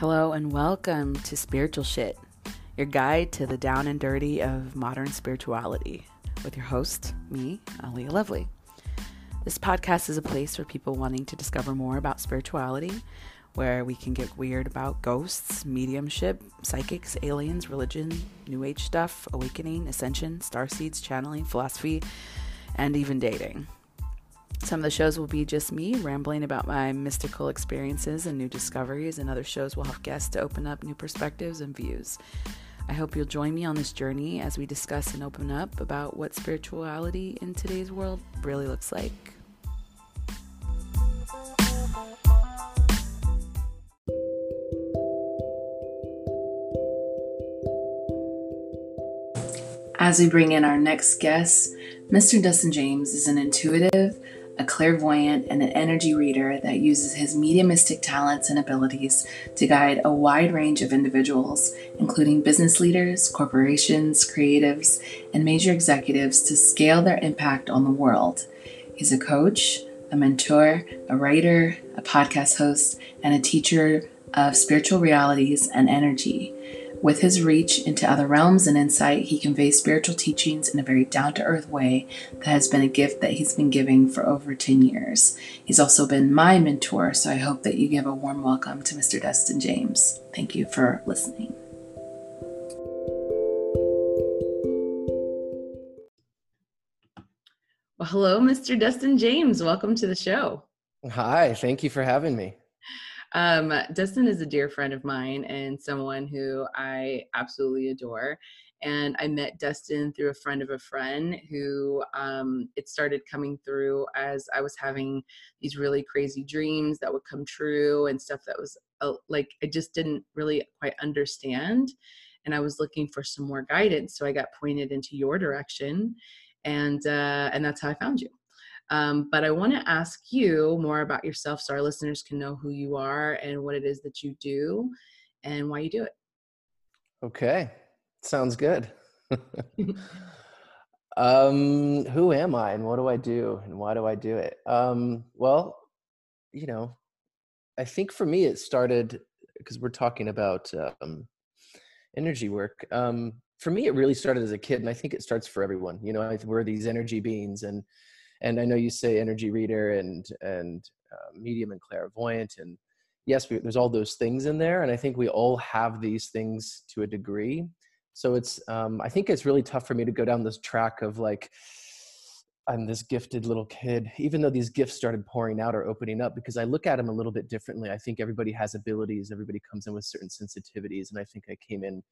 Hello and welcome to Spiritual Shit, your guide to the down and dirty of modern spirituality, with your host, me, Aliyah Lovely. This podcast is a place for people wanting to discover more about spirituality, where we can get weird about ghosts, mediumship, psychics, aliens, religion, new age stuff, awakening, ascension, star seeds, channeling, philosophy, and even dating. Some of the shows will be just me rambling about my mystical experiences and new discoveries, and other shows will have guests to open up new perspectives and views. I hope you'll join me on this journey as we discuss and open up about what spirituality in today's world really looks like. As we bring in our next guest, Mr. Dustin James is an intuitive, a clairvoyant, and an energy reader that uses his mediumistic talents and abilities to guide a wide range of individuals, including business leaders, corporations, creatives, and major executives, to scale their impact on the world. He's a coach, a mentor, a writer, a podcast host, and a teacher of spiritual realities and energy. With his reach into other realms and insight, he conveys spiritual teachings in a very down to earth way that has been a gift that he's been giving for over 10 years. He's also been my mentor, so I hope that you give a warm welcome to Mr. Dustin James. Thank you for listening. Well, hello, Mr. Dustin James. Welcome to the show. Hi, thank you for having me. Um, Dustin is a dear friend of mine and someone who I absolutely adore. And I met Dustin through a friend of a friend who um, it started coming through as I was having these really crazy dreams that would come true and stuff that was uh, like I just didn't really quite understand. And I was looking for some more guidance. So I got pointed into your direction. And, uh, and that's how I found you. Um, but I want to ask you more about yourself so our listeners can know who you are and what it is that you do and why you do it. Okay, sounds good. um, who am I and what do I do and why do I do it? Um, well, you know, I think for me it started because we're talking about um, energy work. Um, for me, it really started as a kid, and I think it starts for everyone. You know, we're these energy beings, and and i know you say energy reader and and uh, medium and clairvoyant and yes we, there's all those things in there and i think we all have these things to a degree. So it's um, i think it's really tough for me to go down this track of like i'm this gifted little kid even though these gifts started pouring out or opening up because i look at them a little bit differently. I think everybody has abilities everybody comes in with certain sensitivities and i think i came in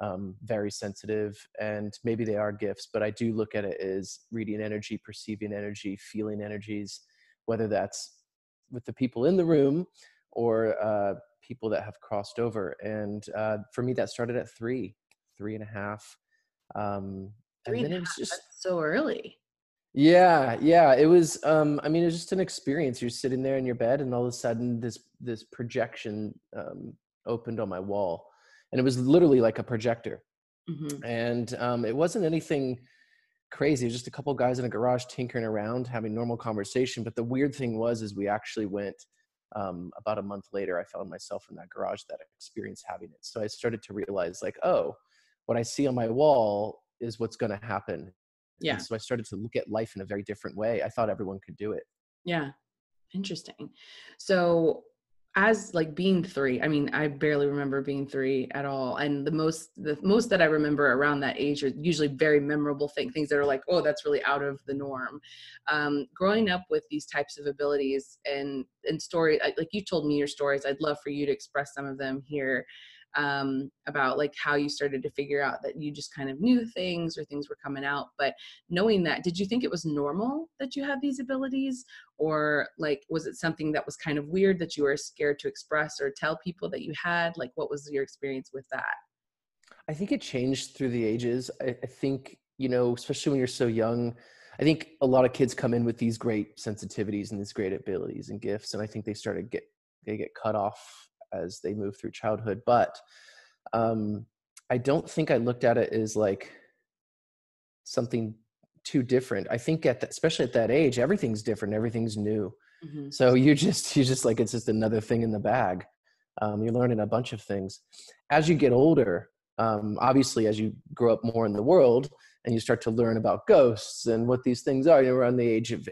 um, very sensitive and maybe they are gifts but i do look at it as reading energy perceiving energy feeling energies whether that's with the people in the room or uh, people that have crossed over and uh, for me that started at three three and a half um, three and, and then it was just so early. Yeah yeah it was um i mean it was just an experience you're sitting there in your bed and all of a sudden this this projection um opened on my wall and it was literally like a projector. Mm-hmm. and um, it wasn't anything crazy it was just a couple guys in a garage tinkering around having normal conversation but the weird thing was is we actually went um, about a month later i found myself in that garage that experience having it. So i started to realize like oh what i see on my wall is what's going to happen yeah. and so i started to look at life in a very different way. I thought everyone could do it. Yeah. Interesting. So as like being three i mean i barely remember being three at all and the most the most that i remember around that age are usually very memorable thing, things that are like oh that's really out of the norm. Um, growing up with these types of abilities and and story like you told me your stories i'd love for you to express some of them here um, about like how you started to figure out that you just kind of knew things or things were coming out. But knowing that, did you think it was normal that you had these abilities, or like was it something that was kind of weird that you were scared to express or tell people that you had? Like, what was your experience with that? I think it changed through the ages. I, I think you know, especially when you're so young. I think a lot of kids come in with these great sensitivities and these great abilities and gifts, and I think they start to get they get cut off as they move through childhood. But um, I don't think I looked at it as like something too different. I think at especially at that age, everything's different, everything's new. Mm-hmm. So you just you just like it's just another thing in the bag. um, you're learning a bunch of things as you get older um, obviously as you grow up more in the world and you start to learn about ghosts and what these things are you know around the age of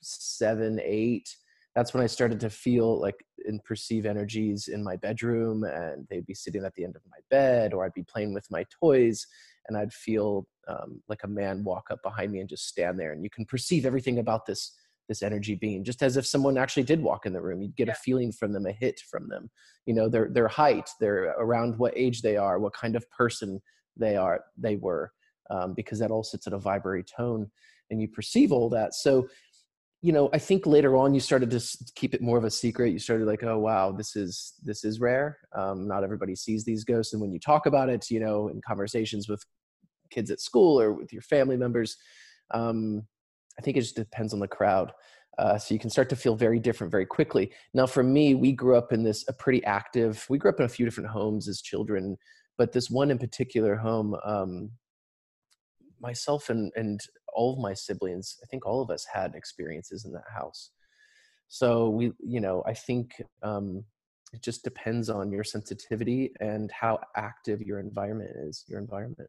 seven eight that's when i started to feel like and perceive energies in my bedroom and they'd be sitting at the end of my bed or i'd be playing with my toys and i'd feel um, like a man walk up behind me and just stand there and you can perceive everything about this this energy being just as if someone actually did walk in the room. You'd get yeah. a feeling from them a hit from them. You know their their height their around what age they are what kind of person they are they were um, because that all sits at a vibratory tone and you perceive all that. So you know i think later on you started to keep it more of a secret you started like oh wow this is this is rare um, not everybody sees these ghosts and when you talk about it you know in conversations with kids at school or with your family members um, I think it just depends on the crowd. Uh, so you can start to feel very different very quickly. Now, for me, we grew up in this a pretty active. We grew up in a few different homes as children, but this one in particular home, um, myself and and all of my siblings, I think all of us had experiences in that house. So we, you know, I think um, it just depends on your sensitivity and how active your environment is. Your environment.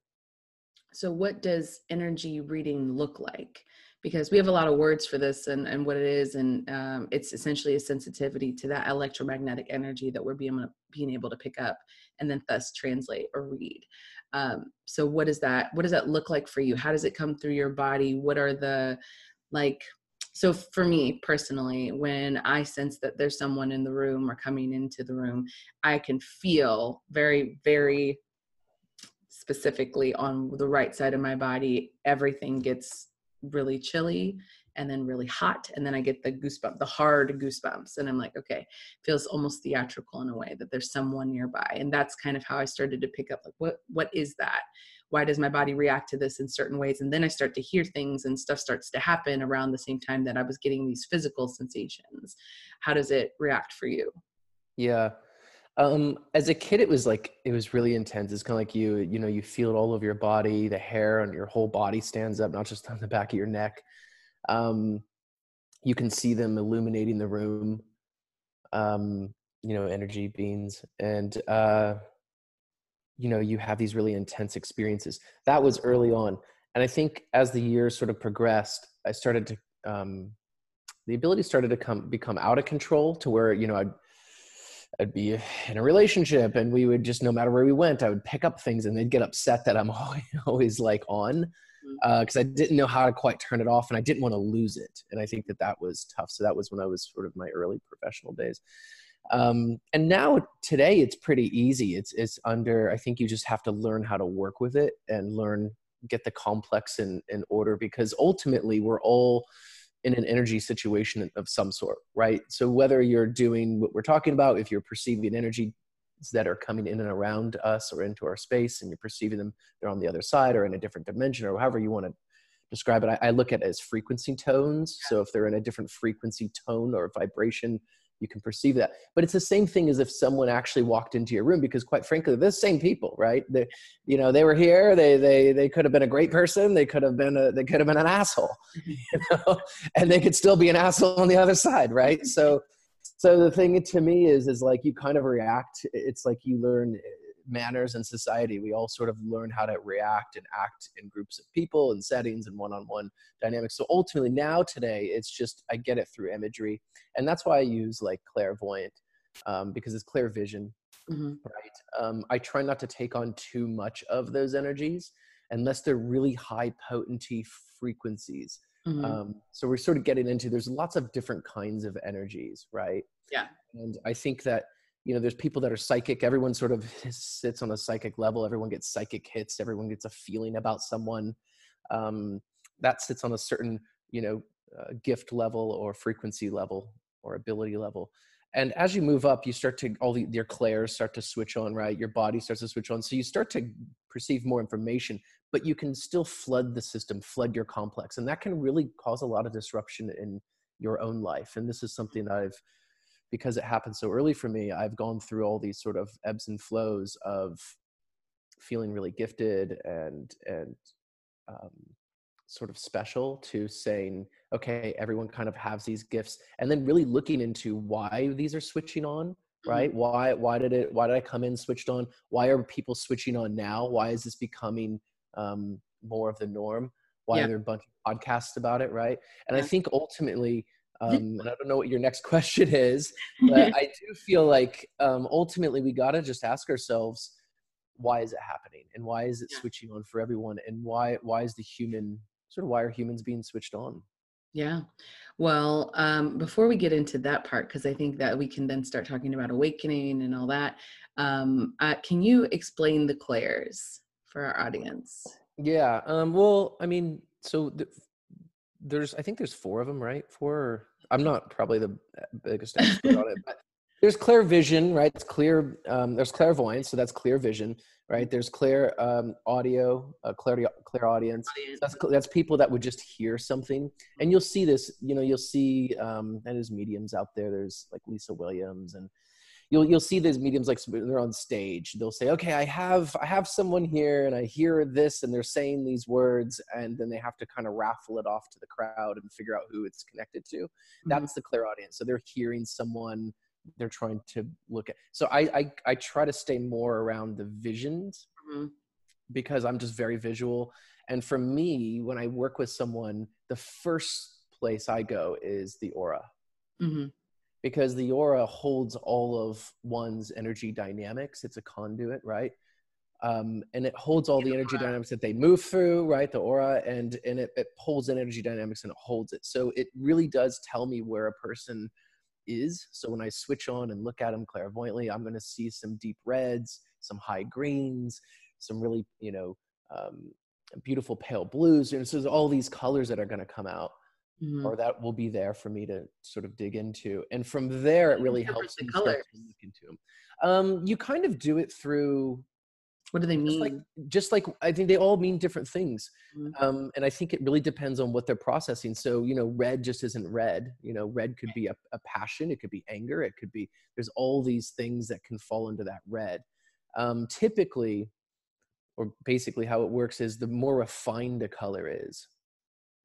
So, what does energy reading look like? because we have a lot of words for this and, and what it is and um, it's essentially a sensitivity to that electromagnetic energy that we're being, being able to pick up and then thus translate or read um, so what does that what does that look like for you? How does it come through your body? What are the like so for me personally when i sense that there's someone in the room or coming into the room i can feel very very specifically on the right side of my body everything gets really chilly and then really hot and then i get the goosebump the hard goosebumps and i'm like okay feels almost theatrical in a way that there's someone nearby and that's kind of how i started to pick up like what what is that why does my body react to this in certain ways and then i start to hear things and stuff starts to happen around the same time that i was getting these physical sensations how does it react for you yeah um, as a kid, it was like it was really intense. It's kind of like you, you know, you feel it all over your body. The hair on your whole body stands up, not just on the back of your neck. Um, you can see them illuminating the room. Um, you know, energy beings, and uh, you know, you have these really intense experiences. That was early on, and I think as the years sort of progressed, I started to um, the ability started to come become out of control to where you know I'd I'd be in a relationship and we would just no matter where we went, I would pick up things and they'd get upset that I'm always, always like on because uh, I didn't know how to quite turn it off and I didn't want to lose it. And I think that that was tough. So that was when I was sort of my early professional days. Um, and now today it's pretty easy. It's it's under. I think you just have to learn how to work with it and learn get the complex in in order because ultimately we're all in an energy situation of some sort, right? So whether you're doing what we're talking about, if you're perceiving energy that are coming in and around us or into our space and you're perceiving them, they're on the other side or in a different dimension or however you want to describe it. I, I look at it as frequency tones. So if they're in a different frequency tone or vibration, you can perceive that but it's the same thing as if someone actually walked into your room because quite frankly they're the same people right they you know they were here they they they could have been a great person they could have been a they could have been an asshole you know and they could still be an asshole on the other side right so so the thing to me is is like you kind of react it's like you learn manners in society. We all sort of learn how to react and act in groups of people and settings and one-on-one dynamics. So ultimately now today, it's just, I get it through imagery. And that's why I use like clairvoyant um, because it's clear vision, mm-hmm. right? Um, I try not to take on too much of those energies unless they're really high potency frequencies. Mm-hmm. Um, so we're sort of getting into, there's lots of different kinds of energies, right? Yeah. And I think that you know there's people that are psychic everyone sort of sits on a psychic level everyone gets psychic hits everyone gets a feeling about someone um, that sits on a certain you know uh, gift level or frequency level or ability level and as you move up you start to all the, your clairs start to switch on right? Your body starts to switch on. So you start to perceive more information but you can still flood the system flood your complex. And that can really cause a lot of disruption in your own life. And this is something that i've because it happened so early for me, I've gone through all these sort of ebbs and flows of feeling really gifted and and um, sort of special to saying, okay, everyone kind of has these gifts, and then really looking into why these are switching on right? Mm-hmm. why why did it why did i come in switched on? Why are people switching on now? Why is this becoming um, more of the norm? Why Yeah. are there a bunch of podcasts about it right? And i think ultimately um, and i don't know what your next question is but i do feel like um, ultimately we got to just ask ourselves why is it happening? And why is it Yeah. switching on for everyone? And why why is the human sort of why are humans being switched on Yeah. Well, um, before we get into that part, because I think that we can then start talking about awakening and all that, um, uh, can you explain the clairs for our audience? Yeah. Um, well, I mean, so th- there's, I think there's four of them, right? Four. I'm not probably the uh, biggest expert on it, but there's clear vision, right? It's clear. Um, there's clairvoyance, so that's clear vision, right? There's clear um, audio, uh, clear clairaudience. That's that's people that would just hear something, and you'll see this. You know, you'll see, um, and there's mediums out there. There's like Lisa Williams and you'll you'll see these mediums like they're on stage they'll say okay i have i have someone here and i hear this and they're saying these words and then they have to kind of raffle it off to the crowd and figure out who it's connected to that's the clairaudience so they're hearing someone they're trying to look at so i i, I try to stay more around the visions Mhm. because i'm just very visual and for me when i work with someone the first place i go is the aura Mhm. because the aura holds all of one's energy dynamics. It's a conduit, right? Um, and it holds all the energy dynamics that they move through, right? The aura, and and it, it pulls in energy dynamics and it holds it. So it really does tell me where a person is. So when I switch on and look at them clairvoyantly, I'm going to see some deep reds, some high greens, some really you know um, beautiful pale blues, and so there's all these colors that are going to come out Mhm. or that will be there for me to sort of dig into. And from there, it really helps the me start colors? to look into them. Um, you kind of do it through What do they just mean? like just like I think they all mean different things. Mhm. Um, and I think it really depends on what they're processing. So, you know, red just isn't red. You know, red could be a, a passion, it could be anger, it could be there's all these things that can fall into that red. Um, typically, or basically how it works is the more refined a color is,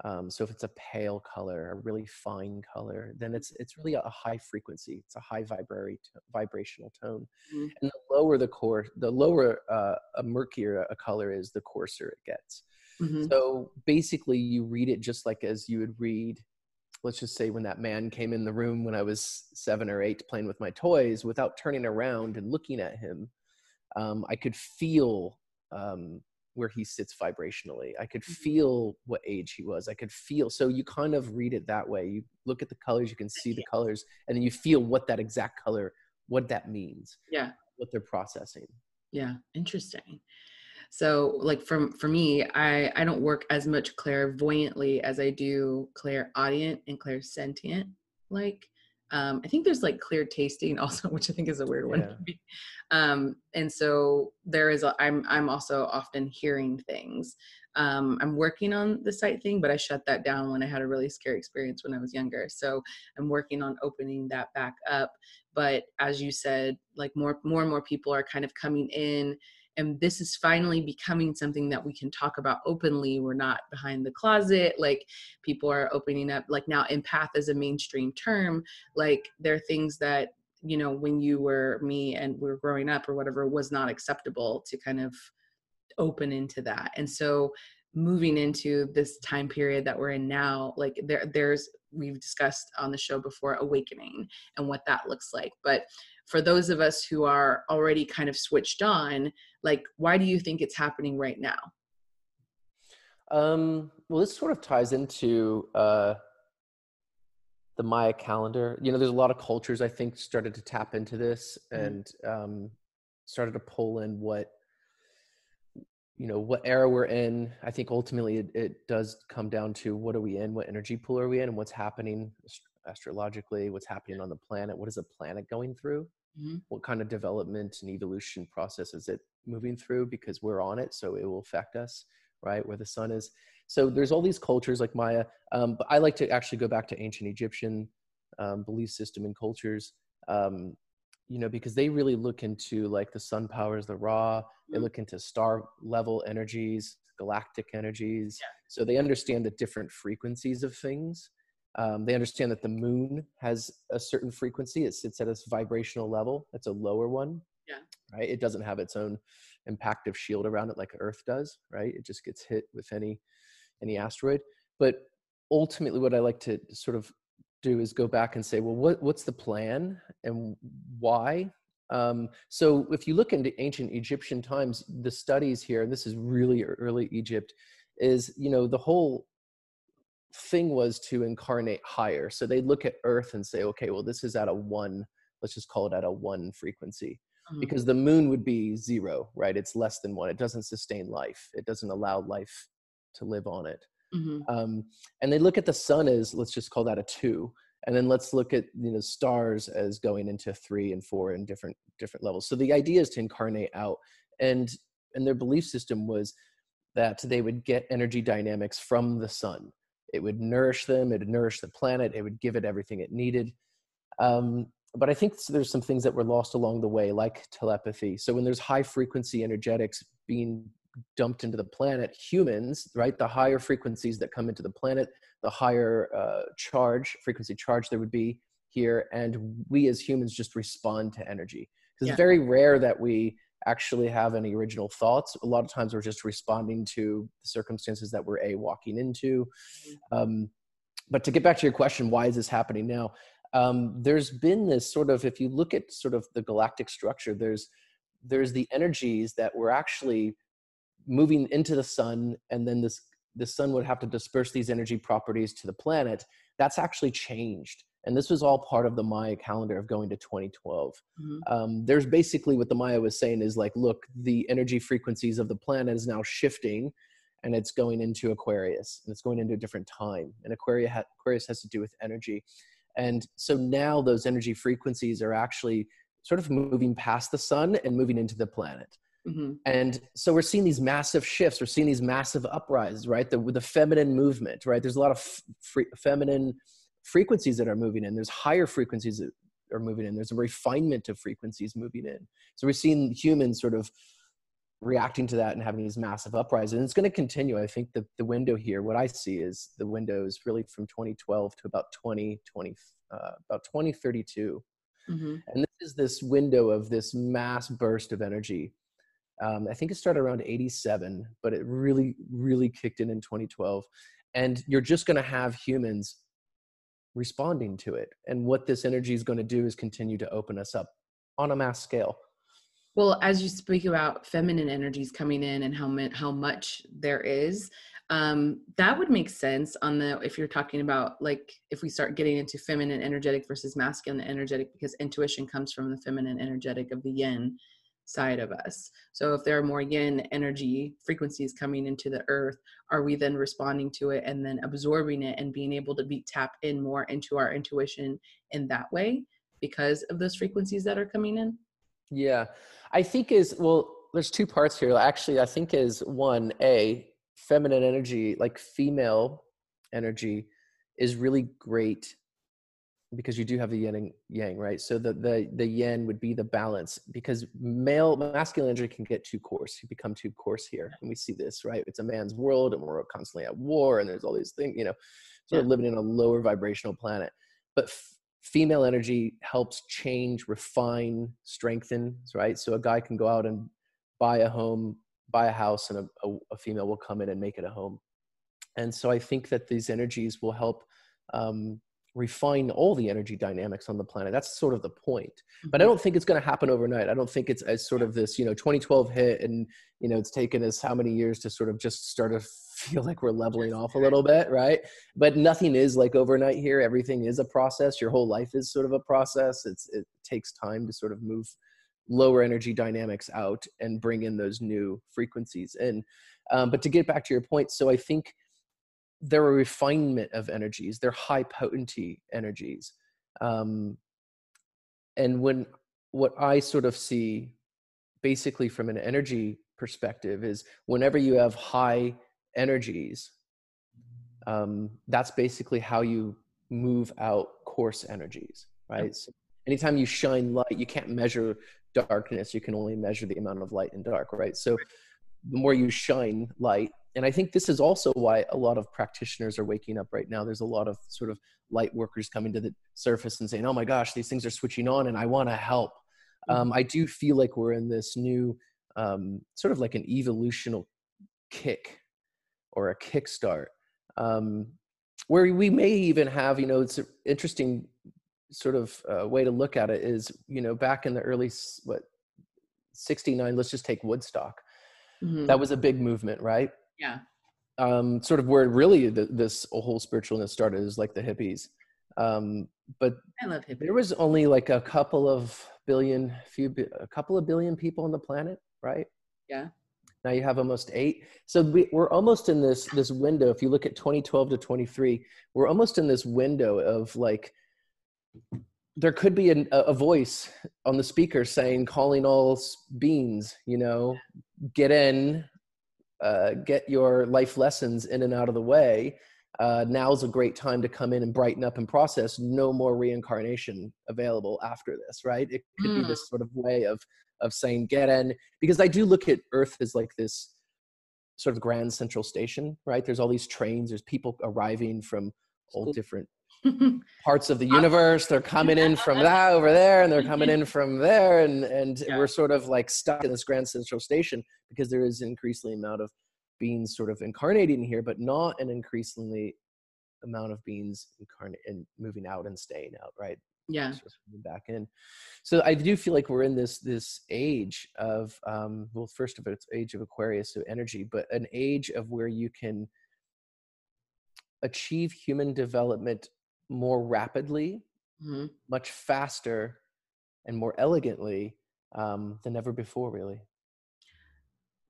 um, so if it's a pale color, a really fine color, then it's it's really a high frequency. It's a high vibratory vibrational tone. Mhm. And the lower the core, the lower uh, a murkier a color is, the coarser it gets. Mhm. So basically, you read it just like as you would read. Let's just say when that man came in the room when I was seven or eight playing with my toys, without turning around and looking at him, um, I could feel um, where he sits vibrationally. I could Mhm. feel what age he was. I could feel. So you kind of read it that way. You look at the colors, you can see the colors, and then you feel what that exact color, what that means, Yeah. what they're processing. Yeah, interesting. So, like from for me, I I don't work as much clairvoyantly as I do clairaudient and clairsentient. Like, um, I think there's like clear tasting also, which I think is a weird one. Yeah. for. Um, and so there is. A, I'm I'm also often hearing things. Um, I'm working on the sight thing, but I shut that down when I had a really scary experience when I was younger. So I'm working on opening that back up. But as you said, like more more and more people are kind of coming in and this is finally becoming something that we can talk about openly. We're not behind the closet like people are opening up like now empath is a mainstream term like there are things that you know when you were me and we were growing up or whatever was not acceptable to kind of open into that. And so moving into this time period that we're in now like there there's we've discussed on the show before awakening and what that looks like but for those of us who are already kind of switched on like why do you think it's happening right now Um, well, this sort of ties into uh, the Maya calendar. You know, there's a lot of cultures I think started to tap into this Mhm. and um, started to pull in what you know what era we're in. I think ultimately it, it does come down to what are we in, what energy pool are we in, and what's happening astrologically, what's happening on the planet, what is the planet going through, Mhm. what kind of development and evolution process is it moving through because we're on it, so it will affect us, right? Where the sun is. So there's all these cultures like Maya, um, but I like to actually go back to ancient Egyptian um, belief system and cultures, um, you know, because they really look into like the sun powers the Ra. They Mhm. look into star level energies, galactic energies. So they understand the different frequencies of things. Um, they understand that the moon has a certain frequency. It sits at a vibrational level. It's a lower one. Yeah. Right. It doesn't have its own impactive shield around it like Earth does. Right. It just gets hit with any any asteroid. But ultimately, what I like to sort of do is go back and say, well, what what's the plan and why? Um, so if you look into ancient Egyptian times, the studies here, and this is really early Egypt, is you know the whole thing was to incarnate higher. So they'd look at Earth and say, okay, well, this is at a one, let's just call it at a one frequency. Mm-hmm. Because the moon would be zero, right? It's less than one. It doesn't sustain life. It doesn't allow life to live on it. Mm-hmm. Um, and they look at the sun as let's just call that a two, and then let's look at you know stars as going into three and four and different different levels. So the idea is to incarnate out, and and their belief system was that they would get energy dynamics from the sun. It would nourish them, it would nourish the planet, it would give it everything it needed. Um, but I think there's some things that were lost along the way, like telepathy. So when there's high frequency energetics being dumped into the planet, humans, right, the higher frequencies that come into the planet, the higher uh, charge, frequency charge there would be here, and we as humans just respond to energy. Because yeah. it's very rare that we actually have any original thoughts. A lot of times we're just responding to the circumstances that we're a walking into. Mm-hmm. Um, but to get back to your question, why is this happening now? Um, there's been this sort of, if you look at sort of the galactic structure, there's there's the energies that were actually moving into the sun, and then this the sun would have to disperse these energy properties to the planet. That's actually changed and this was all part of the maya calendar of going to 2012 mm-hmm. um, there's basically what the maya was saying is like look the energy frequencies of the planet is now shifting and it's going into aquarius and it's going into a different time and aquarius, ha- aquarius has to do with energy and so now those energy frequencies are actually sort of moving past the sun and moving into the planet Mm-hmm. And so we're seeing these massive shifts. We're seeing these massive uprises, right? The, the feminine movement, right? There's a lot of f- feminine frequencies that are moving in. There's higher frequencies that are moving in. There's a refinement of frequencies moving in. So we're seeing humans sort of reacting to that and having these massive uprisings. And it's going to continue. I think the, the window here, what I see is the window is really from 2012 to about 2020, uh, about 2032. Mm-hmm. And this is this window of this mass burst of energy. Um, I think it started around 87, but it really, really kicked in in 2012. And you're just going to have humans responding to it. And what this energy is going to do is continue to open us up on a mass scale. Well, as you speak about feminine energies coming in and how how much there is, um, that would make sense on the if you're talking about like if we start getting into feminine energetic versus masculine energetic because intuition comes from the feminine energetic of the yin side of us. So if there are more yin energy frequencies coming into the earth, are we then responding to it and then absorbing it and being able to be tap in more into our intuition in that way because of those frequencies that are coming in? Yeah. I think is well, there's two parts here. Actually, I think is one, A, feminine energy, like female energy, is really great because you do have the yin and yang, right? So the the the yin would be the balance because male masculine energy can get too coarse. You become too coarse here, and we see this, right? It's a man's world, and we're constantly at war, and there's all these things, you know, sort yeah. of living in a lower vibrational planet. But f- female energy helps change, refine, strengthen, right? So a guy can go out and buy a home, buy a house, and a, a, a female will come in and make it a home. And so I think that these energies will help um, refine all the energy dynamics on the planet. That's sort of the point. But I mm-hmm. don't think it's going to happen overnight. I don't think it's as sort of this, you know, 2012 hit and, you know, it's taken us how many years to sort of just start to feel like we're leveling off a little bit, right? But nothing is like overnight here. Everything is a process. Your whole life is sort of a process. It's it takes time to sort of move lower energy dynamics out and bring in those new frequencies in. Um, but to get back to your point, so I think they're a refinement of energies they're high potency energies um, and when what i sort of see basically from an energy perspective is whenever you have high energies um, that's basically how you move out coarse energies right? So anytime you shine light you can't measure darkness you can only measure the amount of light and dark right? So the more you shine light and I think this is also why a lot of practitioners are waking up right now. There's a lot of sort of light workers coming to the surface and saying, "Oh my gosh, these things are switching on, and I want to help." Mm-hmm. Um, I do feel like we're in this new um, sort of like an evolutional kick or a kickstart, um, where we may even have, you know, it's an interesting sort of uh, way to look at it is, you know, back in the early what 69, let's just take Woodstock. Mm-hmm. That was a big movement, right? Yeah. Um, sort of where really the, this whole spiritualness started is like the hippies. Um, but I love hippies. There was only like a couple of billion, few, a couple of billion people on the planet, right? Yeah. Now you have almost eight. So we, we're almost in this this window. If you look at 2012 to 23, we're almost in this window of like there could be a, a voice on the speaker saying, calling all beings, you know, get in, uh, get your life lessons in and out of the way. Uh, now's a great time to come in and brighten up and process. No more reincarnation available after this, right? It could mm. be this mm. sort of way of of saying get in because I do look at Earth as like this sort of grand central station, right? There's all these trains. There's people arriving from all different parts of the universe. They're coming in from that over there, and they're coming in from there, and and yeah. we're sort of like stuck in this grand central station because there is an increasingly amount of beings sort of incarnating here, but not an increasingly amount of beings incarnate and moving out and staying out, right? Yeah. back in. So I do feel like we're in this this age of um well first of all it's age of Aquarius, so energy, but an age of where you can achieve human development more rapidly, mm-hmm. much faster, and more elegantly um, than ever before, really.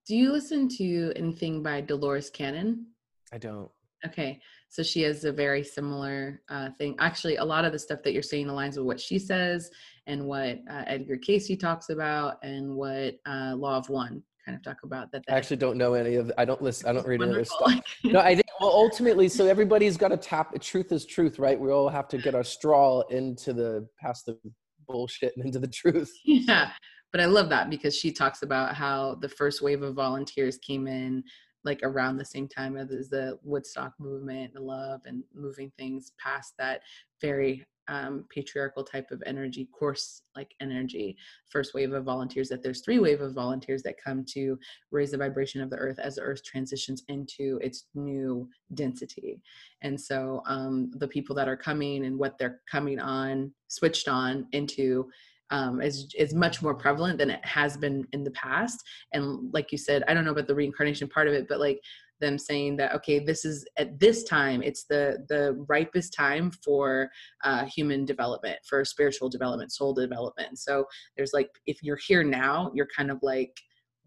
Do you listen to anything by Dolores Cannon? I don't. Okay, so she has a very similar uh, thing. Actually, a lot of the stuff that you're saying aligns with what she says and what uh, Edgar Cayce talks about and what uh, Law of One kind of talk about that. I actually don't know any of. I don't listen. I don't read any of this stuff. no, I think well, ultimately, so everybody's got to tap. The truth is truth, right? We all have to get our straw into the past the bullshit and into the truth. Yeah, but I love that because she talks about how the first wave of volunteers came in like around the same time as the Woodstock movement, the love and moving things past that very um, patriarchal type of energy, coarse like energy. First wave of volunteers, that there's three wave of volunteers that come to raise the vibration of the earth as the earth transitions into its new density. And so um, the people that are coming and what they're coming on, switched on into um, is is much more prevalent than it has been in the past. And like you said, I don't know about the reincarnation part of it, but like them saying that okay, this is at this time, it's the the ripest time for uh, human development, for spiritual development, soul development. So there's like if you're here now, you're kind of like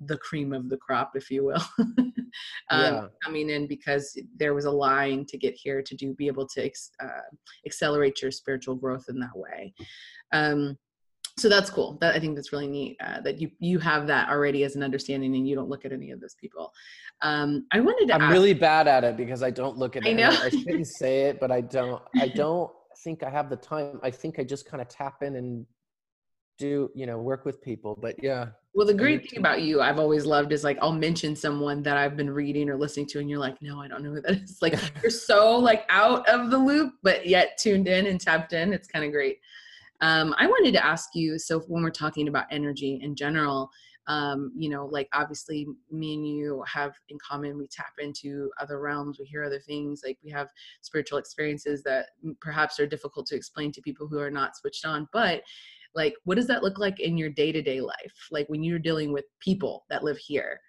the cream of the crop, if you will, um, yeah. coming in because there was a line to get here to do be able to ex, uh, accelerate your spiritual growth in that way. Um, so that's cool. That i think that's really neat uh, that you you have that already as an understanding and you don't look at any of those people. Um i wanted to i'm ask, really bad at it because i don't look at it. I know. i shouldn't say it but i don't i don't think i have the time. I think i just kind of tap in and do you know work with people but yeah well the great thing about you i've always loved is like i'll mention someone that i've been reading or listening to and you're like no i don't know who that is. Like you're so like out of the loop but yet tuned in and tapped in. It's kind of great um, I wanted to ask you so when we're talking about energy in general, um, you know, like obviously me and you have in common, we tap into other realms, we hear other things, like we have spiritual experiences that perhaps are difficult to explain to people who are not switched on. But like, what does that look like in your day to day life? Like when you're dealing with people that live here?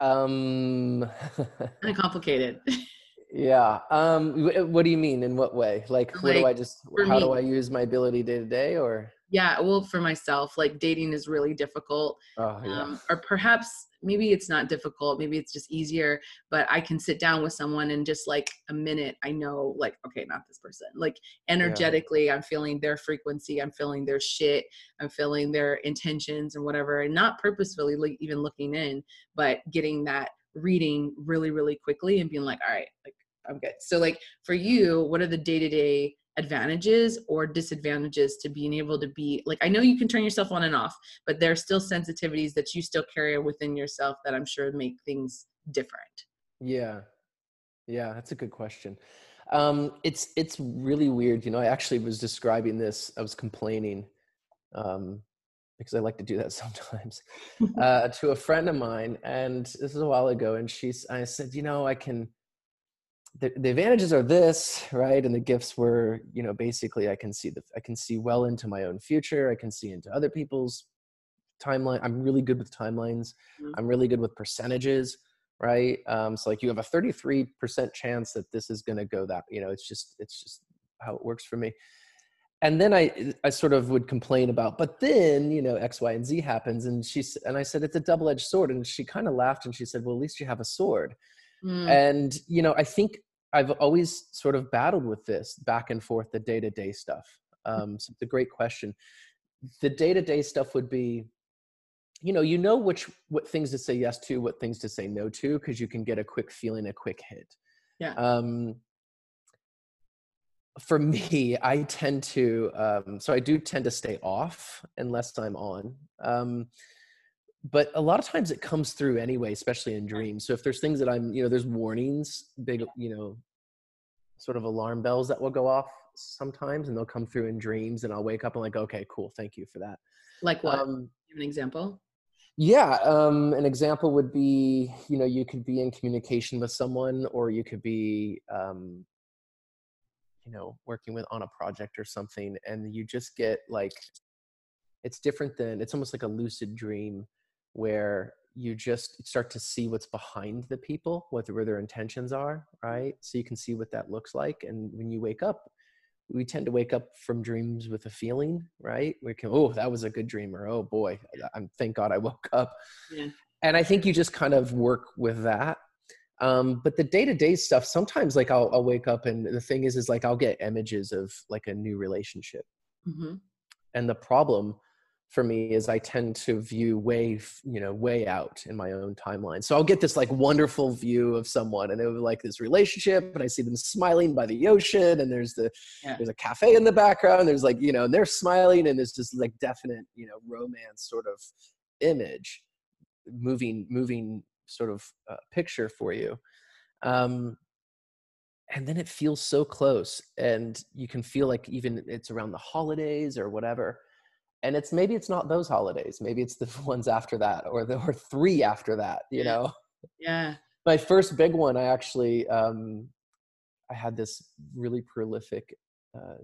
Um, kind of complicated. Yeah. Um, what do you mean? In what way? Like, like what do I just? How me, do I use my ability day to day, or? Yeah. Well, for myself, like dating is really difficult. Oh, yeah. Um, or perhaps maybe it's not difficult. Maybe it's just easier. But I can sit down with someone and just like a minute, I know, like, okay, not this person. Like energetically, yeah. I'm feeling their frequency. I'm feeling their shit. I'm feeling their intentions and whatever, and not purposefully like, even looking in, but getting that reading really really quickly and being like all right like I'm good. So like for you, what are the day-to-day advantages or disadvantages to being able to be like I know you can turn yourself on and off, but there are still sensitivities that you still carry within yourself that I'm sure make things different? Yeah. Yeah, that's a good question. Um, it's it's really weird. You know, I actually was describing this. I was complaining um, because I like to do that sometimes uh, to a friend of mine, and this is a while ago. And she's, I said, you know, I can. The, the advantages are this, right? And the gifts were, you know, basically I can see the I can see well into my own future. I can see into other people's timeline. I'm really good with timelines. Mm-hmm. I'm really good with percentages right? Um, so like you have a 33% chance that this is going to go that, you know, it's just, it's just how it works for me. And then I, I sort of would complain about, but then, you know, X, Y, and Z happens. And she, and I said, it's a double edged sword. And she kind of laughed and she said, well, at least you have a sword. Mm. And, you know, I think I've always sort of battled with this back and forth, the day to day stuff. Um, so it's a great question. The day to day stuff would be, you know you know which what things to say yes to what things to say no to because you can get a quick feeling a quick hit yeah um for me i tend to um so i do tend to stay off unless i'm on um but a lot of times it comes through anyway especially in dreams. So if there's things that i'm you know there's warnings big you know sort of alarm bells that will go off sometimes and they'll come through in dreams and i'll wake up and like okay cool thank you for that. Like what? Um, Give an example. Yeah, um, an example would be, you know, you could be in communication with someone, or you could be, um, you know, working with on a project or something, and you just get like, it's different than it's almost like a lucid dream, where you just start to see what's behind the people, what where their intentions are, right? So you can see what that looks like, and when you wake up, we tend to wake up from dreams with a feeling, right? We can, oh, that was a good dream, or oh boy, I'm thank God I woke up. Yeah. And I think you just kind of work with that. Um, but the day to day stuff, sometimes like I'll, I'll, wake up and the thing is, is like I'll get images of like a new relationship. Mm-hmm. And the problem for me is I tend to view way, you know, way out in my own timeline. So I'll get this like wonderful view of someone and it was like this relationship and I see them smiling by the ocean and there's the, yeah. there's a cafe in the background. There's like, you know, and they're smiling and there's this like definite, you know, romance sort of image moving, moving sort of uh, picture for you. Um, and then it feels so close and you can feel like even it's around the holidays or whatever and it's maybe it's not those holidays maybe it's the ones after that or the or three after that you know? Yeah. My first big one i actually um i had this really prolific uh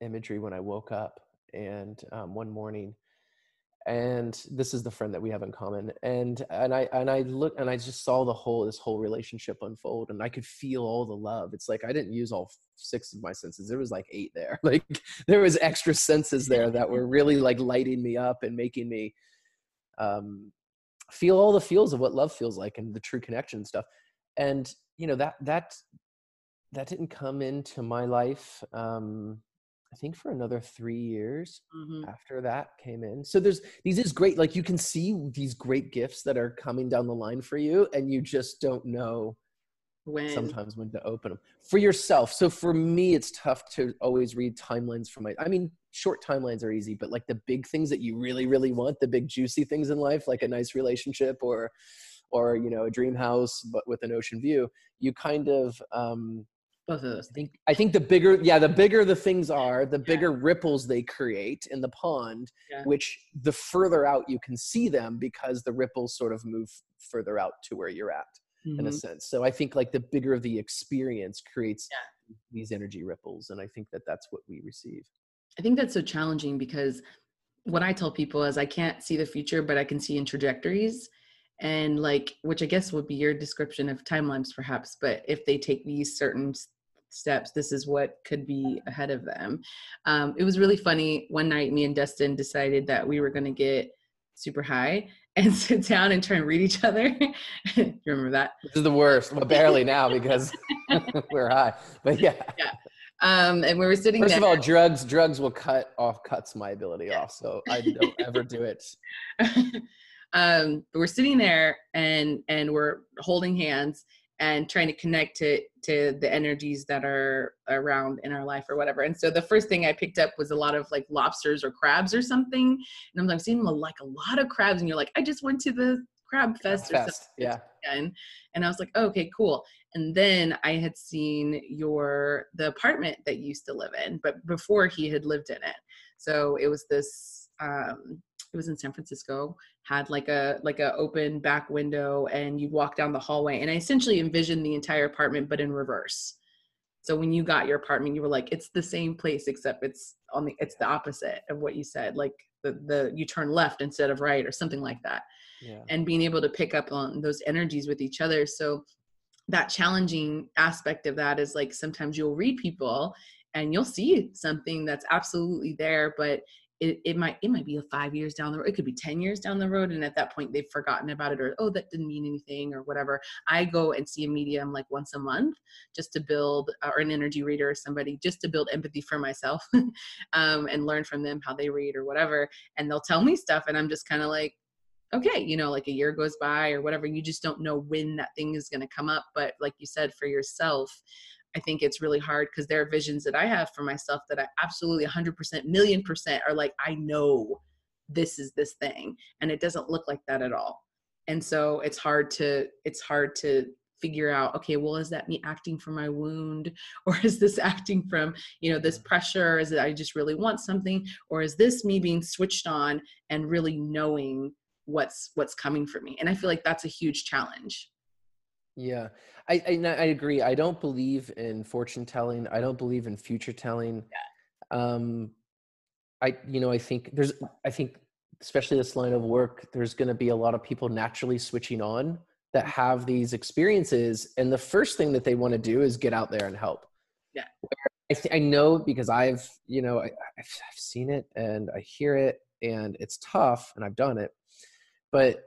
imagery when i woke up and um, one morning and this is the friend that we have in common and and i and i look and i just saw the whole this whole relationship unfold and i could feel all the love. It's like i didn't use all six of my senses. There was like eight there. Like there was extra senses there that were really like lighting me up and making me um feel all the feels of what love feels like and the true connection stuff. And you know that that that didn't come into my life um I think for another three years mm-hmm. after that came in. So there's these is great. Like you can see these great gifts that are coming down the line for you, and you just don't know when sometimes when to open them for yourself. So for me, it's tough to always read timelines from my. I mean, short timelines are easy, but like the big things that you really, really want, the big juicy things in life, like a nice relationship or, or you know, a dream house but with an ocean view, you kind of um, both of those I think, I think the bigger yeah the bigger the things are the bigger yeah. ripples they create in the pond yeah. which the further out you can see them because the ripples sort of move further out to where you're at mm-hmm. in a mm-hmm. sense so i think like the bigger the experience creates yeah. these energy ripples and i think that that's what we receive i think that's so challenging because what i tell people is i can't see the future but i can see in trajectories and like which i guess would be your description of timelines perhaps but if they take these certain steps this is what could be ahead of them. Um, it was really funny one night me and dustin decided that we were going to get super high and sit down and try and read each other. You remember that? This is the worst well barely now because we're high but yeah. Yeah. Um, and we were sitting first there. of all drugs drugs will cut off cuts my ability yeah. off so i don't ever do it um, but we're sitting there and and we're holding hands and trying to connect to to the energies that are around in our life or whatever. And so the first thing I picked up was a lot of like lobsters or crabs or something. And I'm like seeing like a lot of crabs, and you're like, I just went to the crab fest. fest. Yeah. again. And I was like, oh, okay, cool. And then I had seen your the apartment that you used to live in, but before he had lived in it. So it was this um it was in San Francisco, had like a like a open back window and you'd walk down the hallway. And I essentially envisioned the entire apartment but in reverse. So when you got your apartment, you were like, it's the same place except it's on the it's the opposite of what you said. Like the the you turn left instead of right or something like that. Yeah. And being able to pick up on those energies with each other. So that challenging aspect of that is like sometimes you'll read people and you'll see something that's absolutely there, but it, it might it might be five years down the road it could be 10 years down the road and at that point they've forgotten about it or oh that didn't mean anything or whatever. I go and see a medium like once a month just to build or an energy reader or somebody just to build empathy for myself um, and learn from them how they read or whatever and they'll tell me stuff and i'm just kind of like okay you know like a year goes by or whatever you just don't know when that thing is going to come up but like you said for yourself I think it's really hard because there are visions that I have for myself that I absolutely 100% million percent are like I know this is this thing and it doesn't look like that at all. And so it's hard to it's hard to figure out okay well is that me acting from my wound? Or is this acting from you know this pressure? Is it i just really want something? Or is this me being switched on and really knowing what's what's coming for me? And i feel like that's a huge challenge yeah, I, I, I agree. I don't believe in fortune telling. I don't believe in future telling. Yeah. Um, I you know I think there's I think especially this line of work there's going to be a lot of people naturally switching on that have these experiences and the first thing that they want to do is get out there and help. Yeah. I, th- I know because I've you know I, I've, I've seen it and I hear it and it's tough and I've done it, but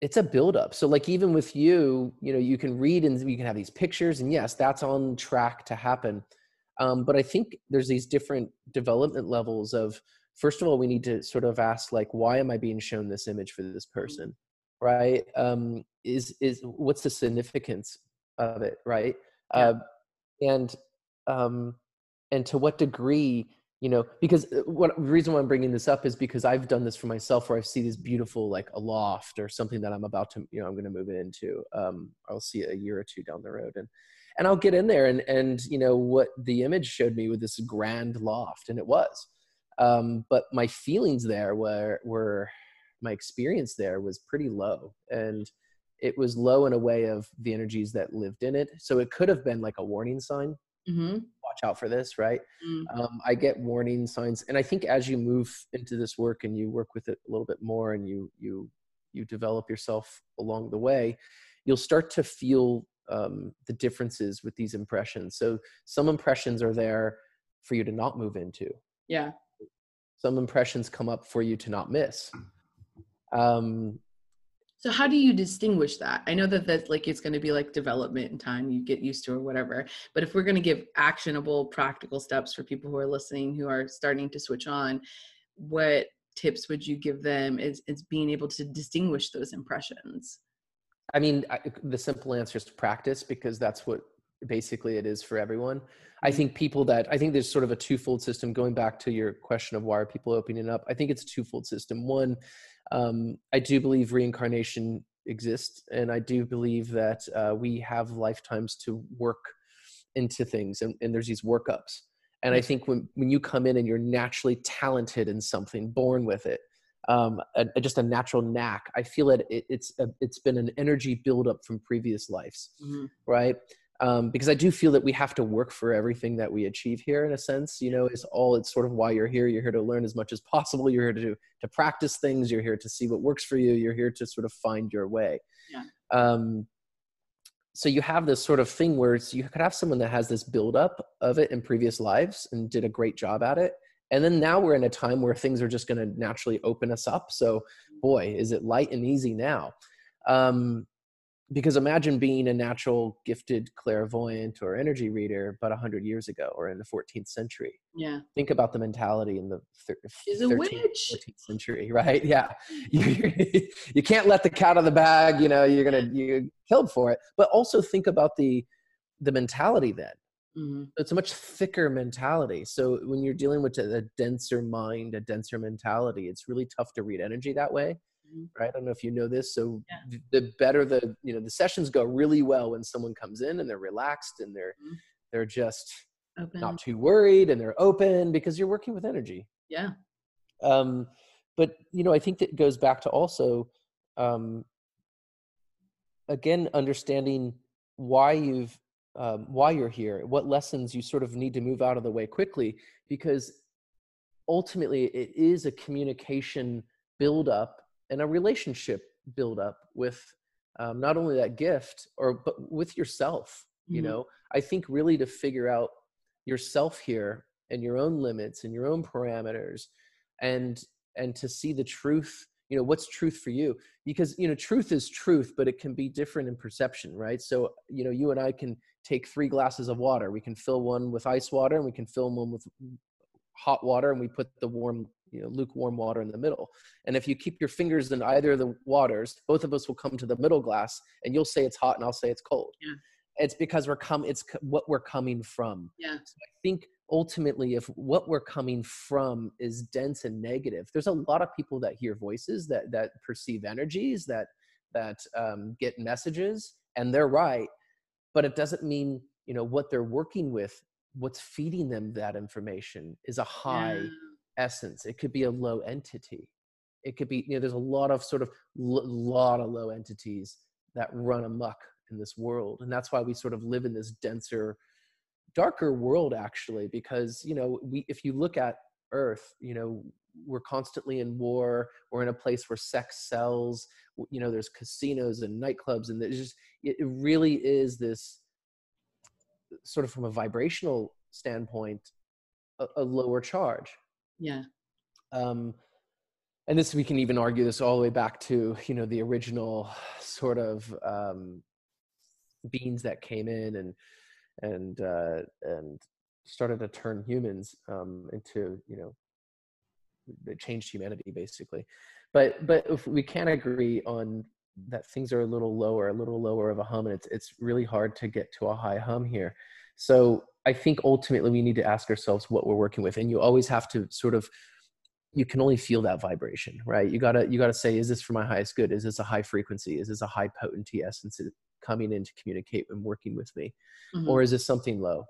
it's a buildup. So like even with you, you know, you can read and you can have these pictures, and yes, that's on track to happen. Um, but I think there's these different development levels of first of all, we need to sort of ask like, why am I being shown this image for this mm-hmm. person, right? Um, is is what's the significance of it, right? Yeah. Uh, and um, and to what degree you know because uh, what the reason why i'm bringing this up is because i've done this for myself where i see this beautiful like a loft or something that i'm about to you know i'm going to move it into um i'll see a year or two down the road and and i'll get in there and and you know what the image showed me with this grand loft and it was um but my feelings there were were my experience there was pretty low and it was low in a way of the energies that lived in it so it could have been like a warning sign mm-hmm watch out for this, right? Mm. Um, I get warning signs, and I think as you move into this work and you work with it a little bit more, and you you you develop yourself along the way, you'll start to feel um, the differences with these impressions. So some impressions are there for you to not move into. Yeah. Some impressions come up for you to not miss. Um, so how do you distinguish that? I know that that's like it's going to be like development in time you get used to or whatever. But if we're going to give actionable, practical steps for people who are listening who are starting to switch on, what tips would you give them is, is being able to distinguish those impressions? I mean, I, the simple answer is to practice because that's what basically it is for everyone. I mm-hmm. think people that I think there's sort of a twofold system going back to your question of why are people opening up. I think it's a twofold system. One, um, I do believe reincarnation exists, and I do believe that uh, we have lifetimes to work into things, and, and there's these workups. And I think when when you come in and you're naturally talented in something, born with it, um, a, a, just a natural knack. I feel it. it it's a, it's been an energy buildup from previous lives, mm-hmm. right? Um, because I do feel that we have to work for everything that we achieve here in a sense, you know, is all it's sort of why you're here. You're here to learn as much as possible. You're here to, to practice things. You're here to see what works for you. You're here to sort of find your way. Yeah. Um, so you have this sort of thing where you could have someone that has this buildup of it in previous lives and did a great job at it. And then now we're in a time where things are just going to naturally open us up. So boy, is it light and easy now. Um, because imagine being a natural gifted clairvoyant or energy reader but 100 years ago or in the 14th century. Yeah. Think about the mentality in the thir- She's 13th, a witch. 14th century right? Yeah. You, you can't let the cat out of the bag you know you're gonna you killed for it. But also think about the the mentality then. Mm-hmm. it's a much thicker mentality. So when you're dealing with a, a denser mind a denser mentality it's really tough to read energy that way. Right? I don't know if you know this. So yeah. the better the you know the sessions go really well when someone comes in and they're relaxed and they're mm-hmm. they're just open. not too worried and they're open because you're working with energy. Yeah. Um, but you know, I think that goes back to also, um, again, understanding why you've um, why you're here, what lessons you sort of need to move out of the way quickly, because ultimately it is a communication build up and a relationship build up with um, not only that gift or but with yourself. Mm-hmm. You know, I think really to figure out yourself here and your own limits and your own parameters and and to see the truth you know what's truth for you because you know truth is truth but it can be different in perception right so you know you and i can take three glasses of water we can fill one with ice water and we can fill one with hot water and we put the warm you know lukewarm water in the middle and if you keep your fingers in either of the waters both of us will come to the middle glass and you'll say it's hot and i'll say it's cold yeah. it's because we're come it's what we're coming from yeah so i think ultimately if what we're coming from is dense and negative there's a lot of people that hear voices that that perceive energies that that um, get messages and they're right but it doesn't mean you know what they're working with what's feeding them that information is a high yeah. Essence it could be a low entity. It could be you know there's a lot of sort of l- lot of low entities that run amok in this world and that's why we sort of live in this denser darker world actually because you know we if you look at earth you know we're constantly in war we're in a place where sex sells you know there's casinos and nightclubs and there's just it, it really is this sort of from a vibrational standpoint a, a lower charge yeah. Um and this we can even argue this all the way back to you know the original sort of um beings that came in and and uh, and started to turn humans um, into you know they changed humanity basically. But but if we can't agree on that things are a little lower a little lower of a hum and it's it's really hard to get to a high hum here so i think ultimately we need to ask ourselves what we're working with and you always have to sort of you can only feel that vibration right? You gotta you gotta say is this for my highest good? Is this a high frequency? Is this a high potency essence coming in to communicate and working with me? Mm-hmm. or is this something low?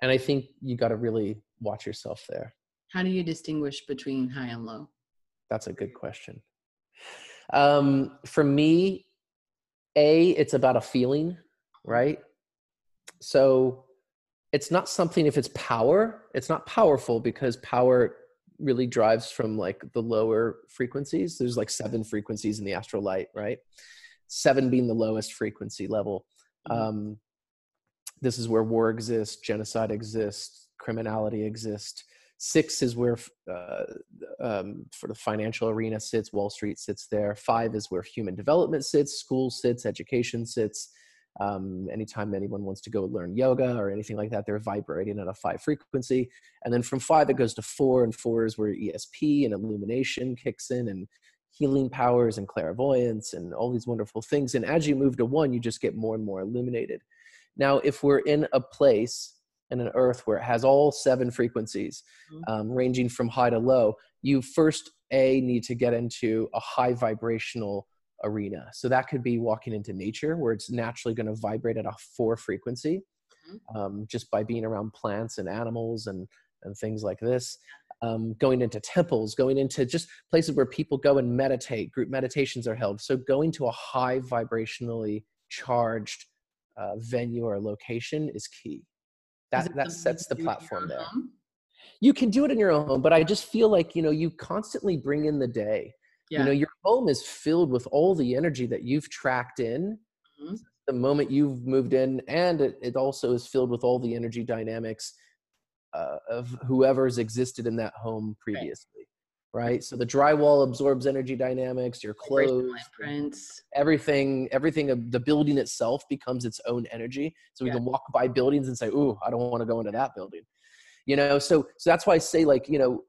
And i think you got to really watch yourself there. How do you distinguish between high and low? That's a good question. Um, for me a it's about a feeling right? So it's not something if it's power it's not powerful because power really drives from like the lower frequencies there's like seven frequencies in the astral light right seven being the lowest frequency level. Mm-hmm. Um, this is where war exists, genocide exists, criminality exists. Six is where uh, um, for the financial arena sits, Wall Street sits there. Five is where human development sits, school sits, education sits. Um, anytime anyone wants to go learn yoga or anything like that, they're vibrating at a five frequency. And then from five, it goes to four, and four is where ESP and illumination kicks in, and healing powers and clairvoyance and all these wonderful things. And as you move to one, you just get more and more illuminated. Now, if we're in a place in an earth where it has all seven frequencies, mm-hmm. um, ranging from high to low, you first a need to get into a high vibrational arena. So that could be walking into nature where it's naturally going to vibrate at a four frequency, mm-hmm. um, just by being around plants and animals and and things like this um, going into temples, going into just places where people go and meditate. Group meditations are held. So going to a high vibrationally charged uh, venue or location is key. That that sets the platform there. Home? You can do it in your own home, but I just feel like you know you constantly bring in the day. Yeah. You know your home is filled with all the energy that you've tracked in. Mm-hmm. The moment you've moved in, and it, it also is filled with all the energy dynamics uh, of whoever's existed in that home previously right. right so the drywall absorbs energy dynamics your clothes everything everything the building itself becomes its own energy so we yeah. can walk by buildings and say ooh i don't want to go into that building you know so so that's why i say like you know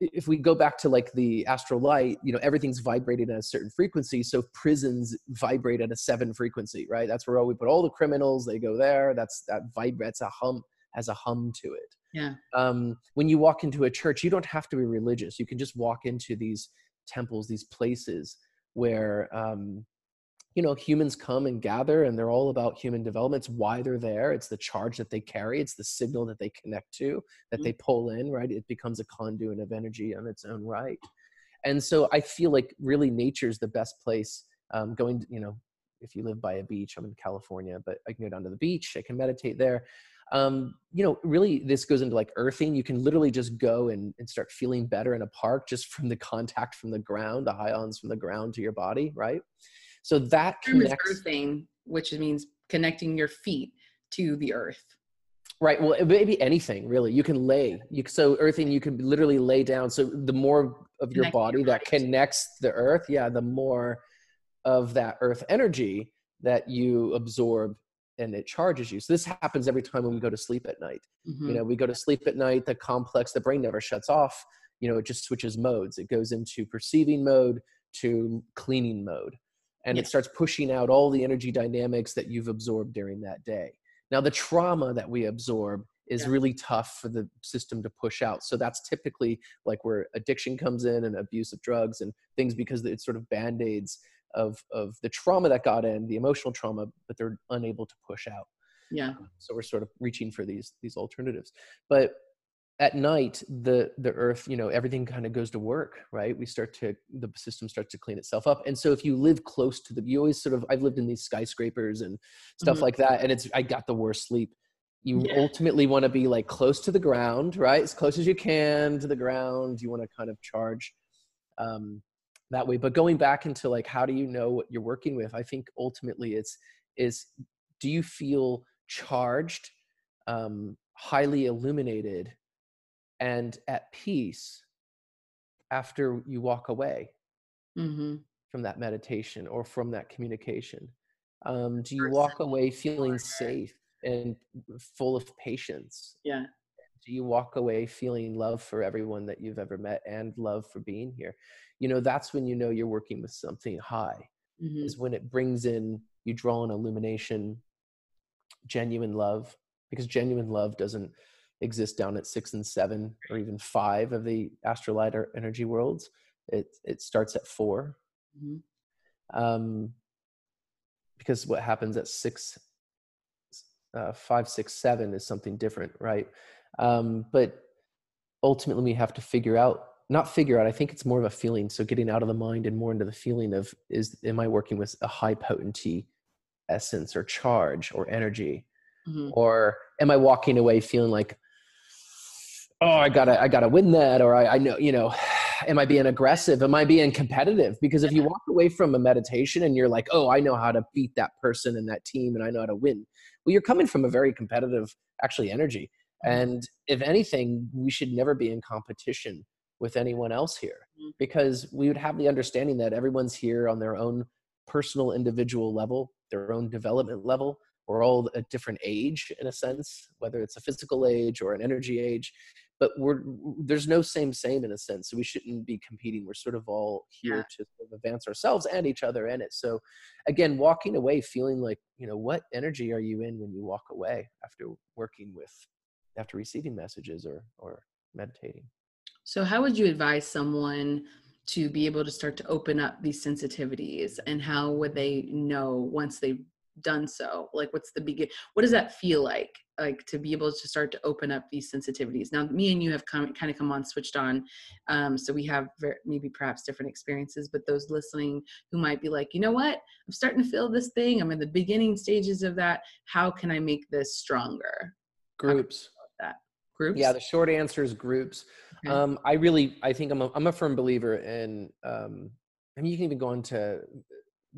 if we go back to like the astral light you know everything's vibrating at a certain frequency so prisons vibrate at a seven frequency right that's where we put all the criminals they go there that's that vibrates a hum has a hum to it yeah. Um, when you walk into a church, you don't have to be religious. You can just walk into these temples, these places where um, you know humans come and gather and they're all about human development. It's why they're there. It's the charge that they carry. It's the signal that they connect to that they pull in right? It becomes a conduit of energy on its own right. And so i feel like really nature's the best place um, going you know if you live by a beach i'm in california but i can go down to the beach i can meditate there. Um, you know really this goes into like earthing. You can literally just go and, and start feeling better in a park just from the contact from the ground the ions from the ground to your body right so that connects earthing, which means connecting your feet to the earth. Right. Well, maybe anything really. You can lay. You so earthing. You can literally lay down. So the more of your body your that connects the earth, yeah, the more of that earth energy that you absorb and it charges you. So this happens every time when we go to sleep at night. Mm-hmm. You know, we go to sleep at night, the complex, the brain never shuts off. You know, it just switches modes. It goes into perceiving mode to cleaning mode and it starts pushing out all the energy dynamics that you've absorbed during that day. Now, the trauma that we absorb is yeah. really tough for the system to push out. So that's typically like where addiction comes in and abuse of drugs and things because it's sort of band-aids of of the trauma that got in, the emotional trauma, but they're unable to push out. Yeah. So we're sort of reaching for these these alternatives. But at night the the earth you know everything kind of goes to work right? We start to the system starts to clean itself up. And so if you live close to the you always sort of i've lived in these skyscrapers and stuff mm-hmm. like that and it's i got the worst sleep. You yeah. ultimately want to be like close to the ground right? As close as you can to the ground you want to kind of charge um, that way. But going back into like how do you know what you're working with? I think ultimately it's is do you feel charged um, highly illuminated and at peace after you walk away mm-hmm. from that meditation or from that communication? Um, do you walk away feeling safe and full of patience? Yeah. Do you walk away feeling love for everyone that you've ever met and love for being here? You know, that's when you know you're working with something high, mm-hmm. is when it brings in, you draw an illumination, genuine love, because genuine love doesn't exist down at six and seven or even five of the astral light energy worlds. It it starts at 4 mm-hmm. um, because what happens at six, uh, five, six, seven is something different, right? Um, but ultimately, we have to figure out not figure out. I think it's more of a feeling. So getting out of the mind and more into the feeling of is am I working with a high potency essence or charge or energy, mm-hmm. or am I walking away feeling like oh i gotta i gotta win that or I, I know you know am i being aggressive? Am i being competitive? Because if you walk away from a meditation and you're like oh i know how to beat that person and that team and i know how to win well you're coming from a very competitive actually energy. Mm-hmm. and if anything we should never be in competition with anyone else here mm-hmm. because we would have the understanding that everyone's here on their own personal individual level their own development level. We're all a different age in a sense whether it's a physical age or an energy age but we're there's no same same in a sense so we shouldn't be competing. We're sort of all here yeah. to sort of advance ourselves and each other in it. So again walking away feeling like you know what energy are you in when you walk away after working with after receiving messages or or meditating? So how would you advise someone to be able to start to open up these sensitivities and how would they know once they've done so? Like what's the begin what does that feel like like to be able to start to open up these sensitivities. Now me and you have come kind of come on switched on um, so we have very, maybe perhaps different experiences but those listening who might be like you know what? I'm starting to feel this thing. I'm in the beginning stages of that. How can i make this stronger? Groups. that? Groups? Yeah the short answer is groups. Okay. um, i really i think i'm a, I'm a firm believer in um, I mean, you can even go into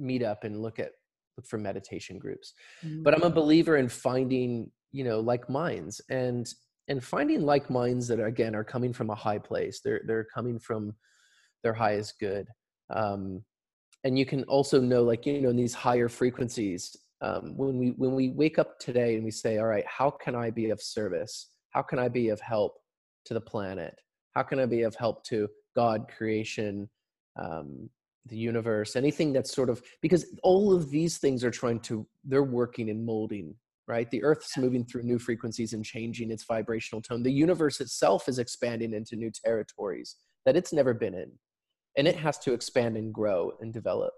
meetup and look at look for meditation groups mm-hmm. but i'm a believer in finding you know like minds and and finding like minds that again are coming from a high place they're they're coming from their highest good um and you can also know like you know in these higher frequencies um when we when we wake up today and we say all right how can i be of service? How can i be of help to the planet? How can i be of help to god creation um the universe? Anything that's sort of because all of these things are trying to they're working and molding right? The earth's moving through new frequencies and changing its vibrational tone. The universe itself is expanding into new territories that it's never been in and it has to expand and grow and develop.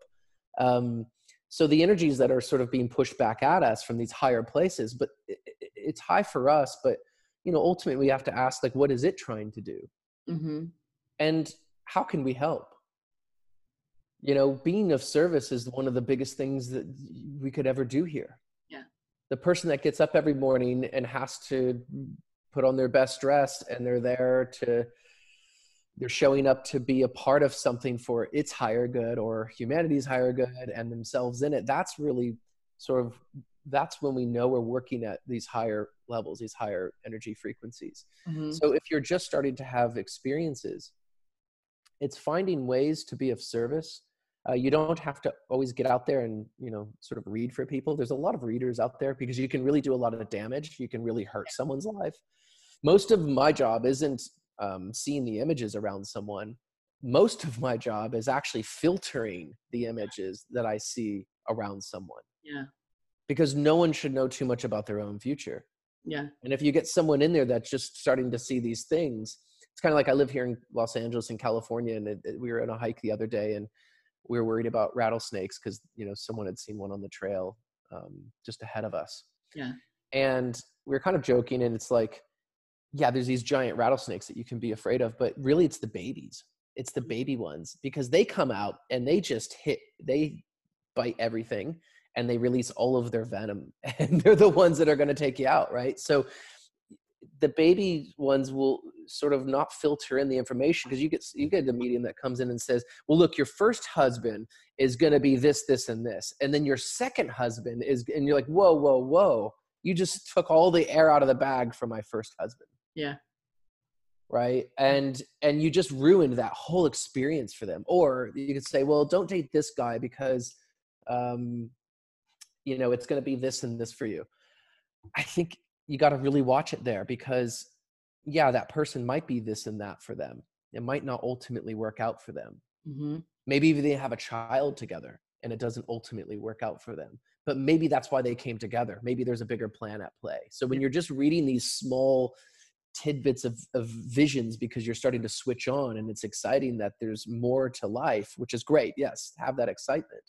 Um, so the energies that are sort of being pushed back at us from these higher places but it, it's high for us but you know ultimately we have to ask like what is it trying to do? Mm-hmm. and how can we help? You know being of service is one of the biggest things that we could ever do here the person that gets up every morning and has to put on their best dress and they're there to they're showing up to be a part of something for its higher good or humanity's higher good and themselves in it that's really sort of that's when we know we're working at these higher levels these higher energy frequencies mm-hmm. so if you're just starting to have experiences it's finding ways to be of service uh, you don't have to always get out there and you know sort of read for people. There's a lot of readers out there because you can really do a lot of damage. You can really hurt someone's life. Most of my job isn't um, seeing the images around someone. Most of my job is actually filtering the images that i see around someone yeah. because no one should know too much about their own future. Yeah. And if you get someone in there that's just starting to see these things it's kind of like i live here in los angeles in california and it, it, we were on a hike the other day and we were worried about rattlesnakes because you know someone had seen one on the trail um, just ahead of us. Yeah. And we were kind of joking and it's like yeah there's these giant rattlesnakes that you can be afraid of but really it's the babies. It's the baby ones because they come out and they just hit they bite everything and they release all of their venom and they're the ones that are going to take you out right? So the baby ones will sort of not filter in the information because you get you get a medium that comes in and says well look your first husband is going to be this this and this and then your second husband is and you're like whoa whoa whoa. You just took all the air out of the bag from my first husband. Yeah. Right? And and you just ruined that whole experience for them. Or you could say well don't date this guy because um you know it's going to be this and this for you. I think you got to really watch it there because yeah that person might be this and that for them. It might not ultimately work out for them. Mm-hmm. maybe they have a child together and it doesn't ultimately work out for them but maybe that's why they came together. Maybe there's a bigger plan at play. So when you're just reading these small tidbits of, of visions because you're starting to switch on and it's exciting that there's more to life which is great yes have that excitement.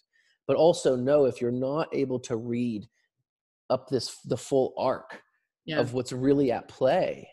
But also know if you're not able to read up this the full arc yeah. of what's really at play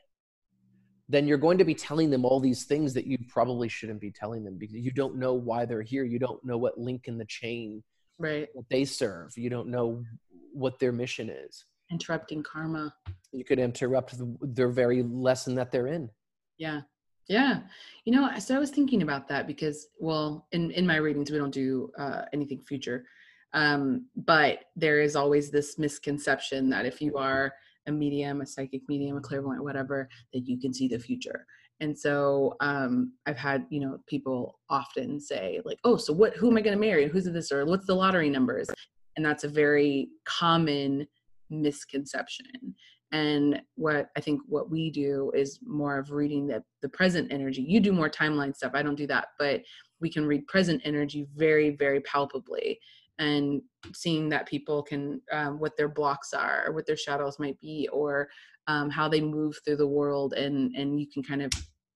then you're going to be telling them all these things that you probably shouldn't be telling them because you don't know why they're here. You don't know what link in the chain right. they serve. You don't know what their mission is. Interrupting karma. You could interrupt the, their very lesson that they're in. Yeah. Yeah. You know so i was thinking about that because well in in my readings we don't do uh, anything future um, but there is always this misconception that if you are a medium, a psychic medium, a clairvoyant, whatever, that you can see the future. And so um, I've had, you know, people often say like, oh, so what, who am I going to marry? Who's this? Or what's the lottery numbers? And that's a very common misconception. And what I think what we do is more of reading the, the present energy. You do more timeline stuff. I don't do that, but we can read present energy very, very palpably and seeing that people can um, what their blocks are or what their shadows might be or um, how they move through the world and and you can kind of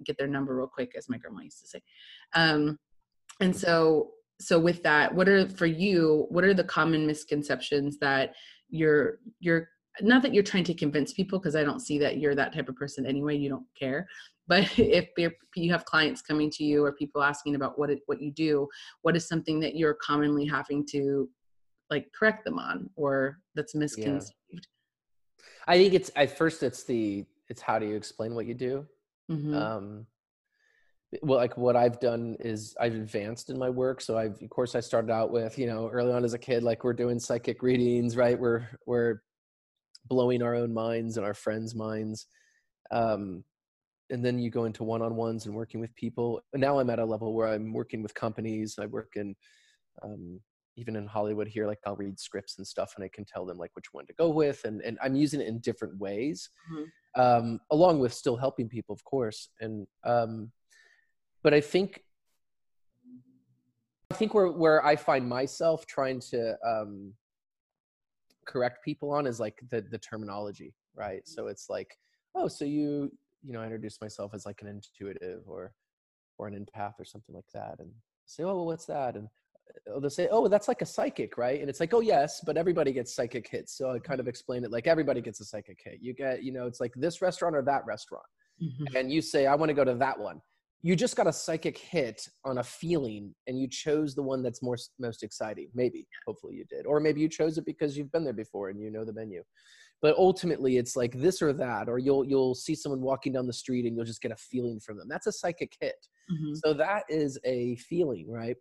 get their number real quick as my grandma used to say. Um, and so so with that what are for you what are the common misconceptions that you're you're not that you're trying to convince people because i don't see that you're that type of person anyway you don't care but if you have clients coming to you or people asking about what it, what you do what is something that you're commonly having to like correct them on or that's misconceived? Yeah. i think it's at first it's the it's how do you explain what you do? Mm-hmm. um well like what i've done is i've advanced in my work. So i've of course i started out with you know early on as a kid like we're doing psychic readings right? We're we're blowing our own minds and our friends minds. Um and then you go into one-on-ones and working with people and now i'm at a level where i'm working with companies i work in um, even in hollywood here like i'll read scripts and stuff and i can tell them like which one to go with and, and i'm using it in different ways mm-hmm. um, along with still helping people of course and um, but i think i think where where i find myself trying to um, correct people on is like the the terminology right so it's like oh so you you know, I introduce myself as like an intuitive or or an empath or something like that. And say, oh, well, what's that? And uh, they'll say, oh, that's like a psychic, right? And it's like, oh, yes, but everybody gets psychic hits. So I kind of explain it like everybody gets a psychic hit. You get, you know, it's like this restaurant or that restaurant. Mm-hmm. And you say, I want to go to that one. You just got a psychic hit on a feeling and you chose the one that's more, most exciting. Maybe, hopefully you did. Or maybe you chose it because you've been there before and you know the menu but ultimately it's like this or that or you'll you'll see someone walking down the street and you'll just get a feeling from them that's a psychic hit mm-hmm. so that is a feeling right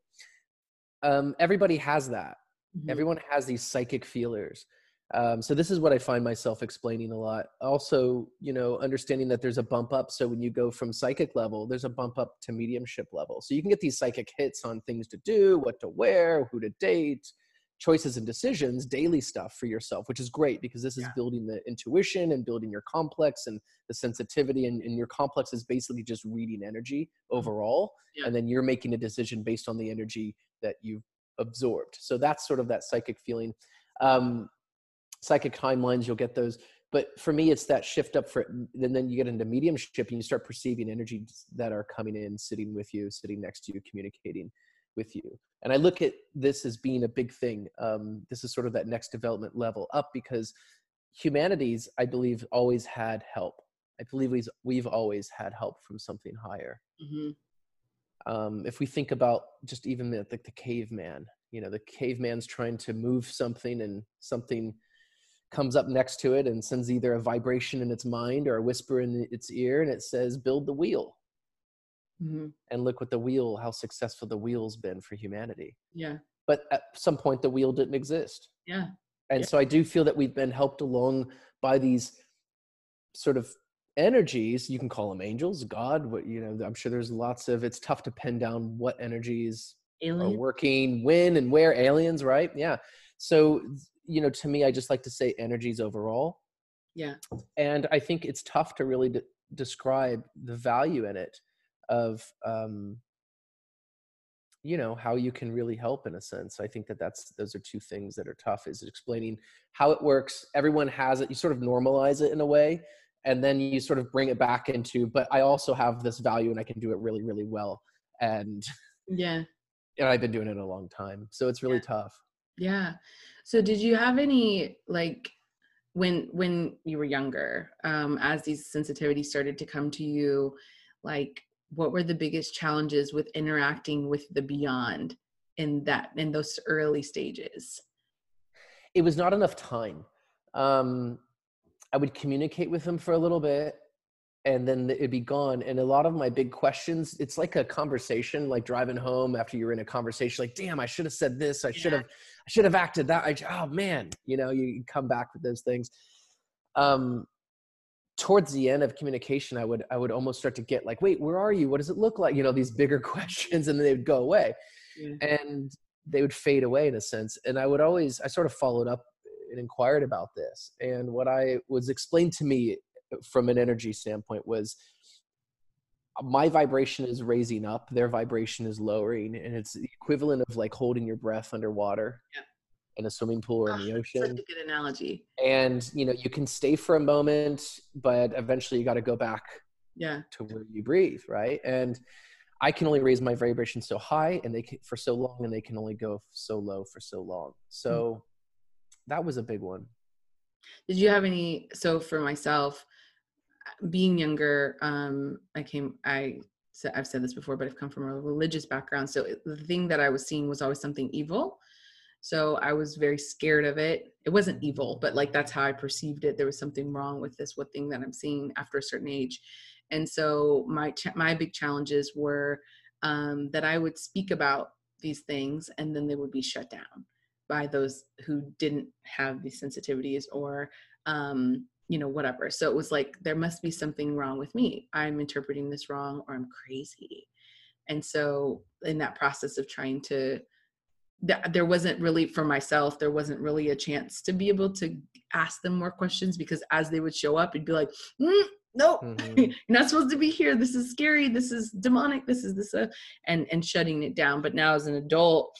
um, everybody has that mm-hmm. everyone has these psychic feelers um, so this is what i find myself explaining a lot also you know understanding that there's a bump up so when you go from psychic level there's a bump up to mediumship level so you can get these psychic hits on things to do what to wear who to date choices and decisions, daily stuff for yourself, which is great because this is yeah. building the intuition and building your complex and the sensitivity. And, and your complex is basically just reading energy mm-hmm. overall. Yeah. And then you're making a decision based on the energy that you've absorbed. So that's sort of that psychic feeling. Um, psychic timelines, you'll get those. But for me, it's that shift up for, and then you get into mediumship and you start perceiving energies that are coming in, sitting with you, sitting next to you, communicating with you. And I look at this as being a big thing. Um, this is sort of that next development level up because humanities, I believe, always had help. I believe we've, we've always had help from something higher. Mm-hmm. Um, if we think about just even the, the, the caveman, you know, the caveman's trying to move something and something comes up next to it and sends either a vibration in its mind or a whisper in its ear and it says, build the wheel Mm-hmm. And look what the wheel, how successful the wheel's been for humanity. Yeah. But at some point, the wheel didn't exist. Yeah. And yeah. so I do feel that we've been helped along by these sort of energies. You can call them angels, God. What you know, I'm sure there's lots of. It's tough to pin down what energies Alien. are working, when, and where. Aliens, right? Yeah. So you know, to me, I just like to say energies overall. Yeah. And I think it's tough to really de- describe the value in it of um, you know how you can really help in a sense i think that that's those are two things that are tough is explaining how it works everyone has it you sort of normalize it in a way and then you sort of bring it back into but i also have this value and i can do it really really well and yeah and i've been doing it a long time so it's really yeah. tough yeah so did you have any like when when you were younger um as these sensitivities started to come to you like what were the biggest challenges with interacting with the beyond in that in those early stages? It was not enough time. Um i would communicate with them for a little bit and then it'd be gone and a lot of my big questions it's like a conversation like driving home after you're in a conversation like damn i should have said this i should have i should have acted that I, oh man you know you come back with those things. Um towards the end of communication i would i would almost start to get like wait where are you? What does it look like? You know these bigger questions and then they would go away yeah. and they would fade away in a sense and i would always i sort of followed up and inquired about this and what i was explained to me from an energy standpoint was my vibration is raising up their vibration is lowering and it's the equivalent of like holding your breath underwater yeah in a swimming pool or in the ocean. Such a good analogy. And you know, you can stay for a moment, but eventually you got to go back yeah to where you breathe, right? And I can only raise my vibration so high and they can, for so long and they can only go so low for so long. So mm-hmm. that was a big one. Did you have any so for myself being younger um I came I I've said this before, but I've come from a religious background. So the thing that I was seeing was always something evil. So I was very scared of it. It wasn't evil, but like that's how I perceived it. There was something wrong with this what thing that I'm seeing after a certain age. And so my my big challenges were um, that I would speak about these things and then they would be shut down by those who didn't have these sensitivities or um, you know whatever. So it was like there must be something wrong with me. I'm interpreting this wrong or I'm crazy. And so in that process of trying to there wasn't really for myself there wasn't really a chance to be able to ask them more questions because as they would show up it'd be like mm, no mm-hmm. you're not supposed to be here this is scary this is demonic this is this uh, and and shutting it down but now as an adult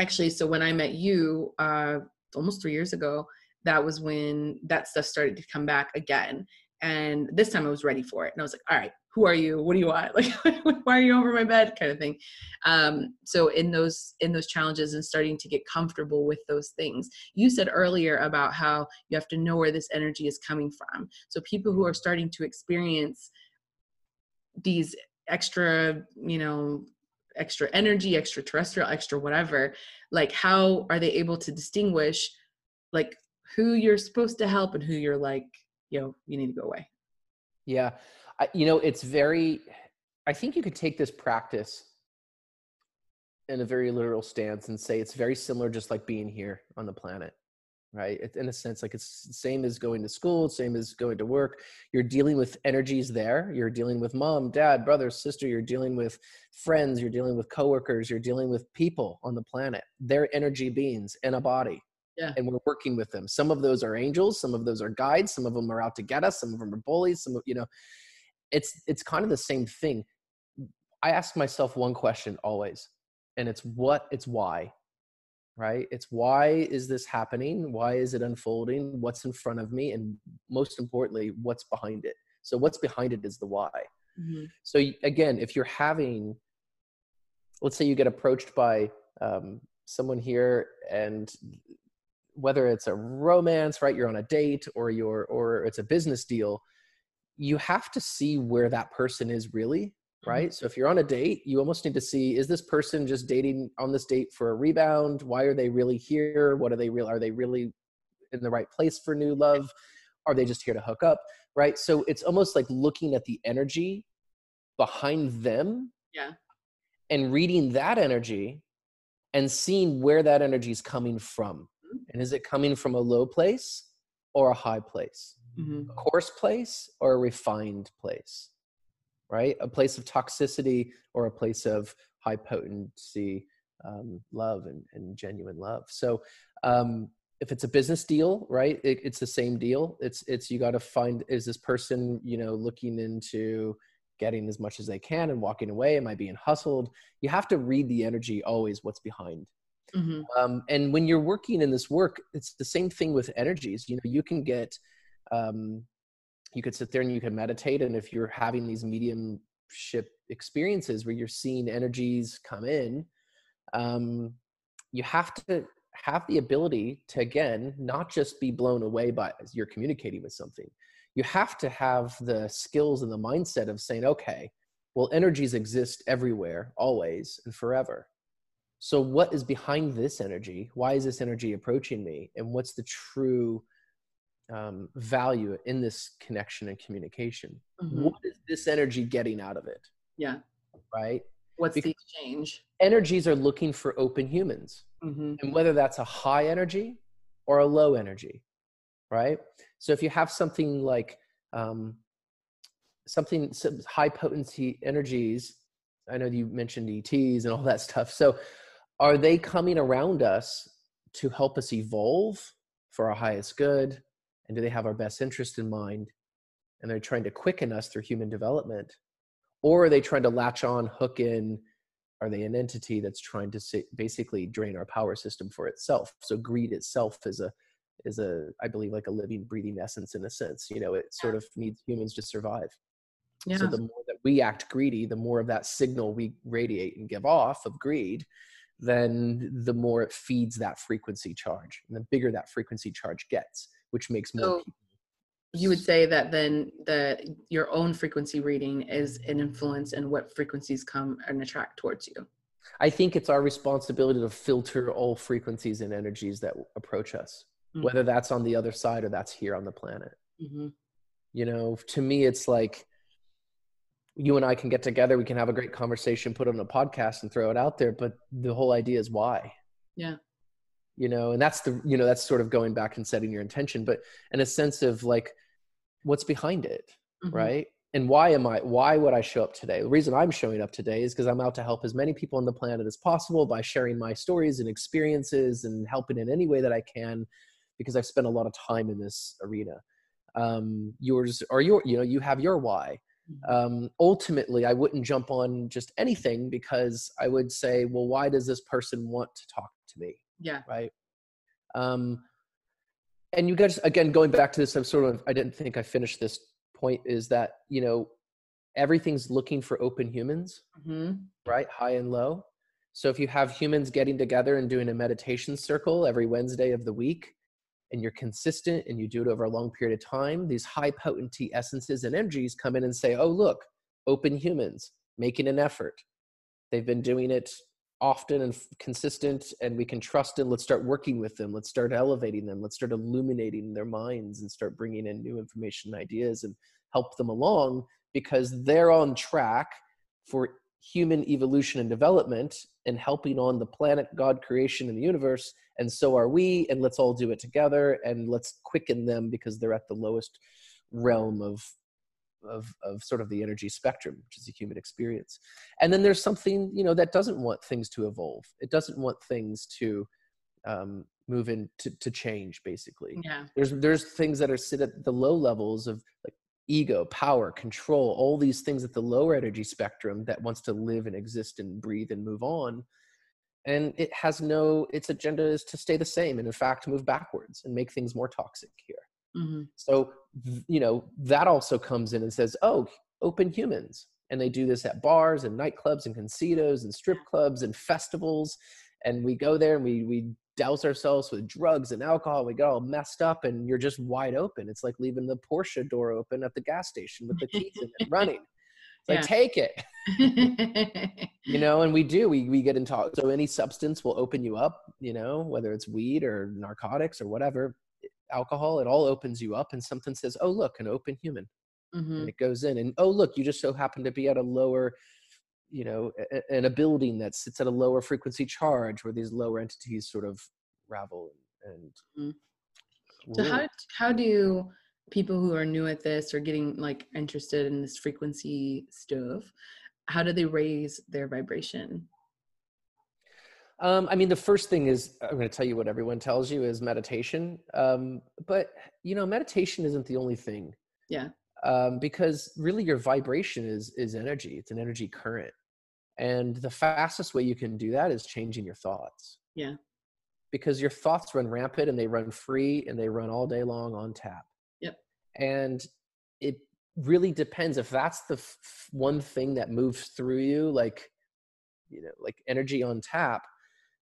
actually so when i met you uh almost three years ago that was when that stuff started to come back again and this time I was ready for it. And I was like, all right, who are you? What do you want? Like, why are you over my bed? Kind of thing. Um, so in those in those challenges and starting to get comfortable with those things, you said earlier about how you have to know where this energy is coming from. So people who are starting to experience these extra, you know, extra energy, extraterrestrial, extra whatever, like how are they able to distinguish like who you're supposed to help and who you're like you know you need to go away. Yeah. I, you know it's very i think you could take this practice in a very literal stance and say it's very similar just like being here on the planet right? In a sense like it's the same as going to school same as going to work. You're dealing with energies there. You're dealing with mom dad brother sister. You're dealing with friends. You're dealing with coworkers. You're dealing with people on the planet. They're energy beings in a body yeah. and we're working with them. Some of those are angels some of those are guides some of them are out to get us some of them are bullies some of you know it's it's kind of the same thing. I ask myself one question always and it's what it's why right? It's why is this happening? Why is it unfolding? What's in front of me? And most importantly what's behind it? So what's behind it is the why. Mm-hmm. so again if you're having let's say you get approached by um, someone here and whether it's a romance, right? You're on a date or you're or it's a business deal, you have to see where that person is really, mm-hmm. right? Mm-hmm. So if you're on a date, you almost need to see is this person just dating on this date for a rebound? Why are they really here? What are they real are they really in the right place for new love? Are they just here to hook up? Right? So it's almost like looking at the energy behind them. Yeah. And reading that energy and seeing where that energy is coming from and is it coming from a low place or a high place? Mm-hmm. A coarse place or a refined place? Right? A place of toxicity or a place of high potency um, love and, and, genuine love. So um, if it's a business deal, right, it, it's the same deal. It's it's you got to find is this person you know looking into getting as much as they can and walking away? Am I being hustled? You have to read the energy always. What's behind Mm-hmm. Um, and when you're working in this work, it's the same thing with energies. You know, you can get, um, you could sit there and you can meditate, and if you're having these mediumship experiences where you're seeing energies come in, um, you have to have the ability to again not just be blown away by you're communicating with something. You have to have the skills and the mindset of saying, okay, well, energies exist everywhere, always, and forever so what is behind this energy? Why is this energy approaching me? And what's the true um, value in this connection and communication? Mm-hmm. what is this energy getting out of it? Yeah. Right? What's because the exchange? Energies are looking for open humans. Mm-hmm. and whether that's a high energy or a low energy right? So if you have something like um, something some high potency energies i know you mentioned ets and all that stuff. So are they coming around us to help us evolve for our highest good? And do they have our best interest in mind? And they're trying to quicken us through human development? Or are they trying to latch on hook in? Are they an entity that's trying to basically drain our power system for itself? So greed itself is a is a i believe like a living breathing essence in a sense you know it sort of needs humans to survive. Yeah. so the more that we act greedy the more of that signal we radiate and give off of greed then the more it feeds that frequency charge and the bigger that frequency charge gets which makes more so people you would say that then the your own frequency reading is an influence in what frequencies come and attract towards you i think it's our responsibility to filter all frequencies and energies that approach us mm-hmm. whether that's on the other side or that's here on the planet mm-hmm. you know to me it's like you and I can get together, we can have a great conversation, put on a podcast and throw it out there. But the whole idea is why. Yeah. You know, and that's the, you know, that's sort of going back and setting your intention, but in a sense of like, what's behind it, mm-hmm. right? And why am I, why would I show up today? The reason I'm showing up today is because I'm out to help as many people on the planet as possible by sharing my stories and experiences and helping in any way that I can because I've spent a lot of time in this arena. Um, yours or your, you know, you have your why. Um, ultimately i wouldn't jump on just anything because i would say well why does this person want to talk to me yeah right um, and you guys again going back to this i'm sort of i didn't think i finished this point is that you know everything's looking for open humans, hmm right? High and low. So if you have humans getting together and doing a meditation circle every Wednesday of the week, and you're consistent and you do it over a long period of time, these high potency essences and energies come in and say, oh, look, open humans making an effort. They've been doing it often and consistent, and we can trust them. Let's start working with them. Let's start elevating them. Let's start illuminating their minds and start bringing in new information and ideas and help them along because they're on track for human evolution and development and helping on the planet, God creation, and the universe. And so are we. And let's all do it together and let's quicken them because they're at the lowest realm of of of sort of the energy spectrum which is the human experience and then there's something you know that doesn't want things to evolve it doesn't want things to um, move in to, to change basically Yeah. there's there's things that are sit at the low levels of like ego power control all these things at the lower energy spectrum that wants to live and exist and breathe and move on and it has no its agenda is to stay the same and in fact move backwards and make things more toxic here hmm so, you know, that also comes in and says, oh, open humans. And they do this at bars and nightclubs and casinos and strip clubs and festivals. And we go there and we, we douse ourselves with drugs and alcohol. We get all messed up and you're just wide open. It's like leaving the Porsche door open at the gas station with the keys in it running. It's like, Yeah. take it you know and we do we, we get into so any substance will open you up you know whether it's weed or narcotics or whatever alcohol it all opens you up and something says oh look an open human hmm and it goes in and oh look you just so happen to be at a lower you know a- a- in a building that sits at a lower frequency charge where these lower entities sort of ravel and Mhm. So how how do people who are new at this or getting like interested in this frequency stuff, how do they raise their vibration? Um, I mean, the first thing is I'm going to tell you what everyone tells you is meditation. Um, but you know, meditation isn't the only thing. Yeah. Um, because really, your vibration is is energy. It's an energy current, and the fastest way you can do that is changing your thoughts. Yeah. Because your thoughts run rampant and they run free and they run all day long on tap. Yep. And it really depends if that's the f- one thing that moves through you, like you know, like energy on tap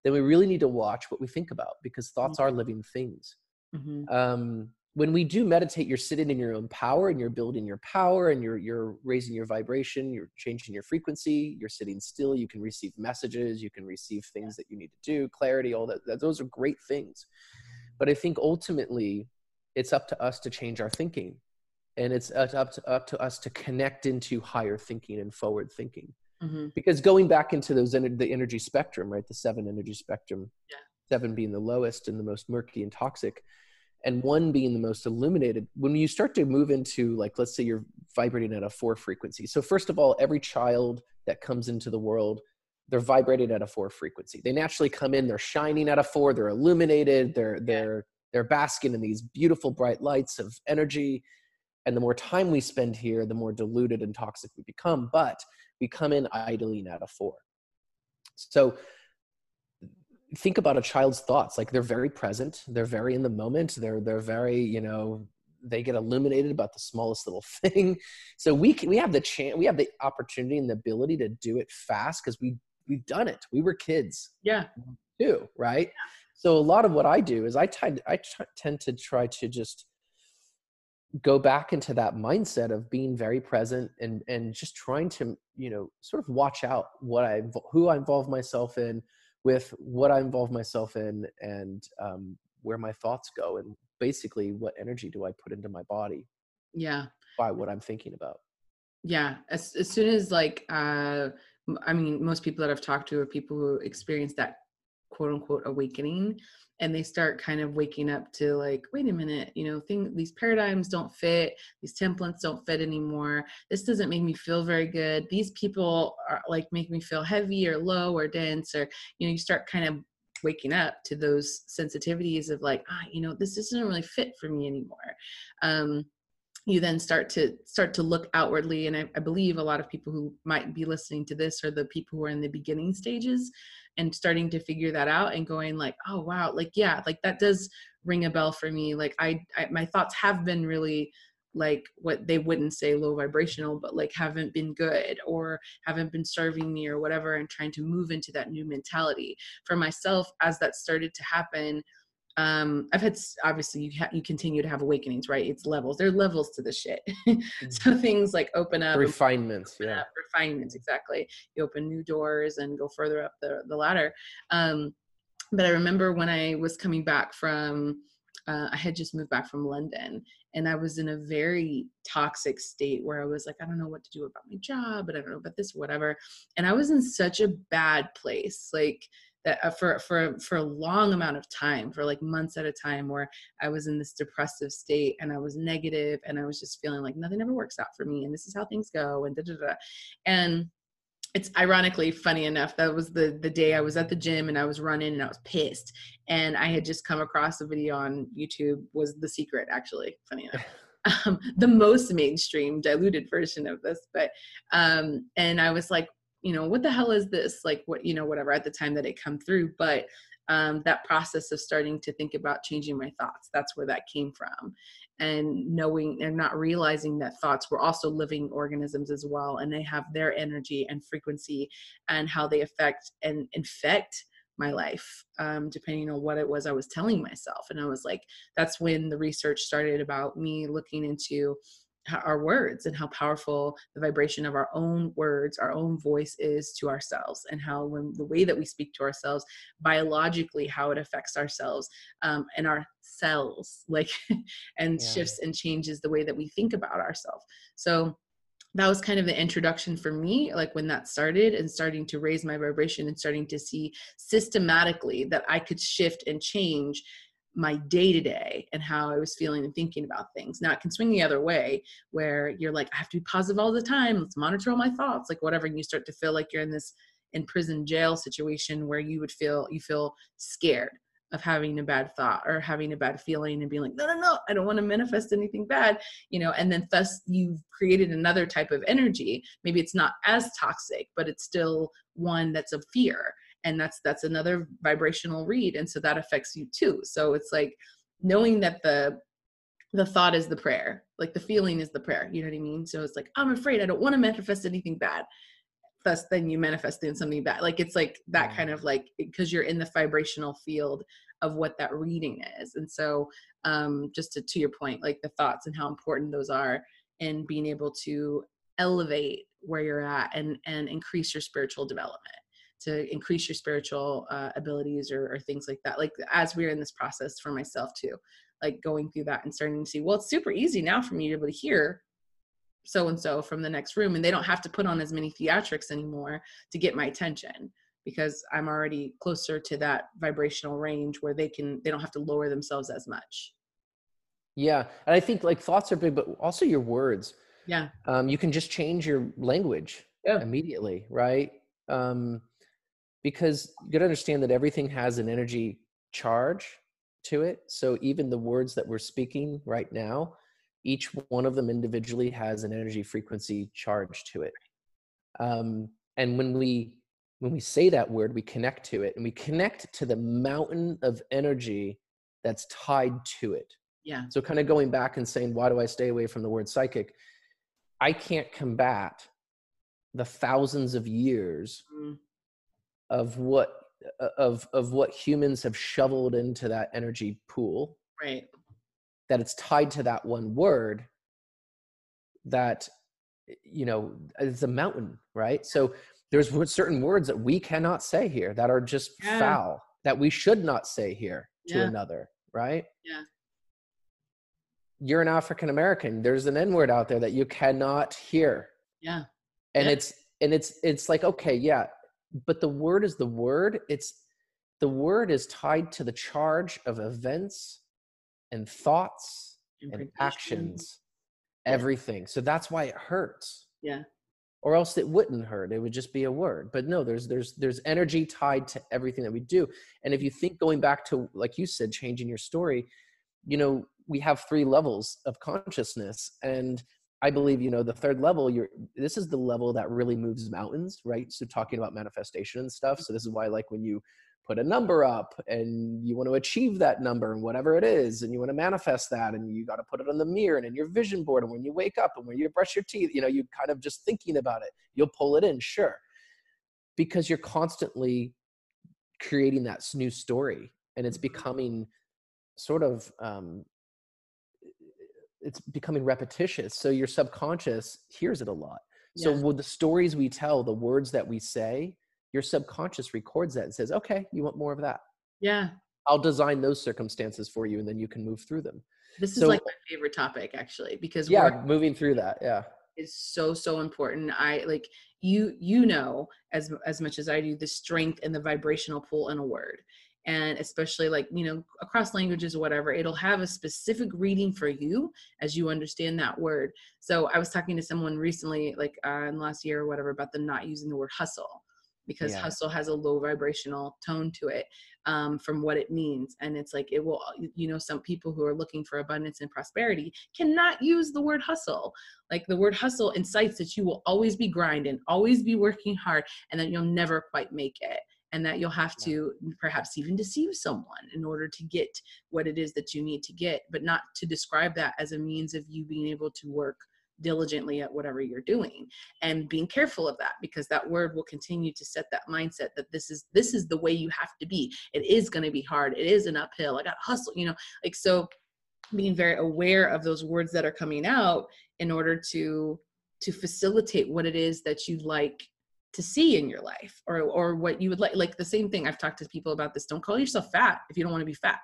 then we really need to watch what we think about because thoughts are living things. hmm Um, when we do meditate, you're sitting in your own power and you're building your power and you're you're raising your vibration, you're changing your frequency, you're sitting still, you can receive messages, you can receive things that you need to do, clarity, all that, that those are great things. But I think ultimately it's up to us to change our thinking. And it's up to, up to, us to connect into higher thinking and forward thinking hmm because going back into those the energy spectrum right the seven energy spectrum Yeah. seven being the lowest and the most murky and toxic and one being the most illuminated when you start to move into like let's say you're vibrating at a four frequency. So first of all every child that comes into the world they're vibrating at a four frequency. They naturally come in they're shining at a four they're illuminated they're they're they're basking in these beautiful bright lights of energy. And the more time we spend here the more diluted and toxic we become but we come in idling at a four. So think about a child's thoughts. Like they're very present, they're very in the moment, they're they're very, you know, they get illuminated about the smallest little thing. So we can, we have the chance, we have the opportunity and the ability to do it fast because we we've done it. We were kids Yeah. too, right? So a lot of what I do is I tend I t- tend to try to just go back into that mindset of being very present and and just trying to you know sort of watch out what I who I involve myself in with what I involve myself in and um, where my thoughts go and basically what energy do I put into my body Yeah. by what I'm thinking about. Yeah. As, as soon as like, uh, I mean, most people that I've talked to are people who experience that quote unquote awakening and they start kind of waking up to like wait a minute you know thing these paradigms don't fit these templates don't fit anymore this doesn't make me feel very good these people are like make me feel heavy or low or dense or you know you start kind of waking up to those sensitivities of like ah you know this doesn't really fit for me anymore. Um you then start to start to look outwardly and I, I believe a lot of people who might be listening to this are the people who are in the beginning stages and starting to figure that out and going like oh wow like yeah like that does ring a bell for me. Like i, I my thoughts have been really like what they wouldn't say low vibrational but like haven't been good or haven't been serving me or whatever and trying to move into that new mentality. For myself as that started to happen um i've had obviously you, ha- you continue to have awakenings right it's levels there are levels to the shit mm-hmm. so things like open up refinements yeah up, refinements exactly you open new doors and go further up the, the ladder um but i remember when i was coming back from uh, I had just moved back from London and I was in a very toxic state where I was like, I don't know what to do about my job, but I don't know about this whatever. And I was in such a bad place. Like, that uh, for for for a long amount of time for like months at a time where i was in this depressive state and i was negative and i was just feeling like nothing ever works out for me and this is how things go and da da da and it's ironically funny enough that was the the day i was at the gym and i was running and i was pissed and i had just come across a video on youtube was the secret actually funny enough. Um, the most mainstream diluted version of this but um and i was like you know what the hell is this? Like what you know whatever at the time that it come through but um, that process of starting to think about changing my thoughts that's where that came from. And knowing and not realizing that thoughts were also living organisms as well and they have their energy and frequency and how they affect and infect my life um, depending on what it was i was telling myself. And i was like that's when the research started about me looking into our words and how powerful the vibration of our own words our own voice is to ourselves and how when the way that we speak to ourselves biologically how it affects ourselves um, and our cells like and yeah. shifts and changes the way that we think about ourselves so that was kind of the introduction for me like when that started and starting to raise my vibration and starting to see systematically that i could shift and change my day to day and how I was feeling and thinking about things. Now it can swing the other way where you're like, I have to be positive all the time. Let's monitor all my thoughts, like whatever. And you start to feel like you're in this in prison jail situation where you would feel you feel scared of having a bad thought or having a bad feeling and being like, no, no, no, I don't want to manifest anything bad, you know, and then thus you've created another type of energy. Maybe it's not as toxic, but it's still one that's of fear and that's that's another vibrational read and so that affects you too. So it's like knowing that the the thought is the prayer like the feeling is the prayer you know what i mean? So it's like i'm afraid i don't want to manifest anything bad. Thus then you manifest in something bad. Like it's like that kind of like because you're in the vibrational field of what that reading is. And so um just to, to your point like the thoughts and how important those are and being able to elevate where you're at and and increase your spiritual development to increase your spiritual uh, abilities or, or things like that like as we're in this process for myself too like going through that and starting to see well it's super easy now for me to be able to hear so and so from the next room and they don't have to put on as many theatrics anymore to get my attention because i'm already closer to that vibrational range where they can they don't have to lower themselves as much. Yeah and i think like thoughts are big but also your words. Yeah. Um, you can just change your language yeah. immediately right? Um, because you got to understand that everything has an energy charge to it. So even the words that we're speaking right now, each one of them individually has an energy frequency charge to it. Um, and when we when we say that word, we connect to it, and we connect to the mountain of energy that's tied to it. Yeah. So kind of going back and saying, why do I stay away from the word psychic? I can't combat the thousands of years mm of what uh, of of what humans have shoveled into that energy pool right. that it's tied to that one word that you know it's a mountain right? So there's certain words that we cannot say here that are just yeah. foul that we should not say here to yeah. another right? Yeah. You're an african american there's an n word out there that you cannot hear. Yeah. And yeah. it's and it's it's like okay yeah but the word is the word. It's the word is tied to the charge of events and thoughts and actions yeah. everything. So that's why it hurts. Yeah. Or else it wouldn't hurt. It would just be a word. But no there's there's there's energy tied to everything that we do. And if you think going back to like you said changing your story you know we have three levels of consciousness. And I believe, you know, the third level, you're this is the level that really moves mountains, right? So talking about manifestation and stuff. So this is why like when you put a number up and you want to achieve that number and whatever it is and you want to manifest that and you got to put it on the mirror and in your vision board and when you wake up and when you brush your teeth you know you kind of just thinking about it you'll pull it in sure because you're constantly creating that new story and it's mm-hmm. becoming sort of um, it's becoming repetitious so your subconscious hears it a lot. So with the stories we tell the words that we say your subconscious records that and says okay you want more of that. Yeah. I'll design those circumstances for you and then you can move through them. This is like my favorite topic actually because yeah moving through that yeah. Is so so important. I like you you know as as much as i do the strength and the vibrational pull in a word and especially like you know across languages or whatever it'll have a specific reading for you as you understand that word. So i was talking to someone recently like uh, in last year or whatever about them not using the word hustle because yeah. hustle has a low vibrational tone to it um, from what it means. And it's like it will you know some people who are looking for abundance and prosperity cannot use the word hustle. Like the word hustle incites that you will always be grinding always be working hard and that you'll never quite make it and that you'll have to perhaps even deceive someone in order to get what it is that you need to get but not to describe that as a means of you being able to work diligently at whatever you're doing and being careful of that because that word will continue to set that mindset that this is this is the way you have to be. It is going to be hard. It is an uphill. I got hustle you know like so being very aware of those words that are coming out in order to to facilitate what it is that you like to see in your life or or what you would like like the same thing. I've talked to people about this don't call yourself fat if you don't want to be fat.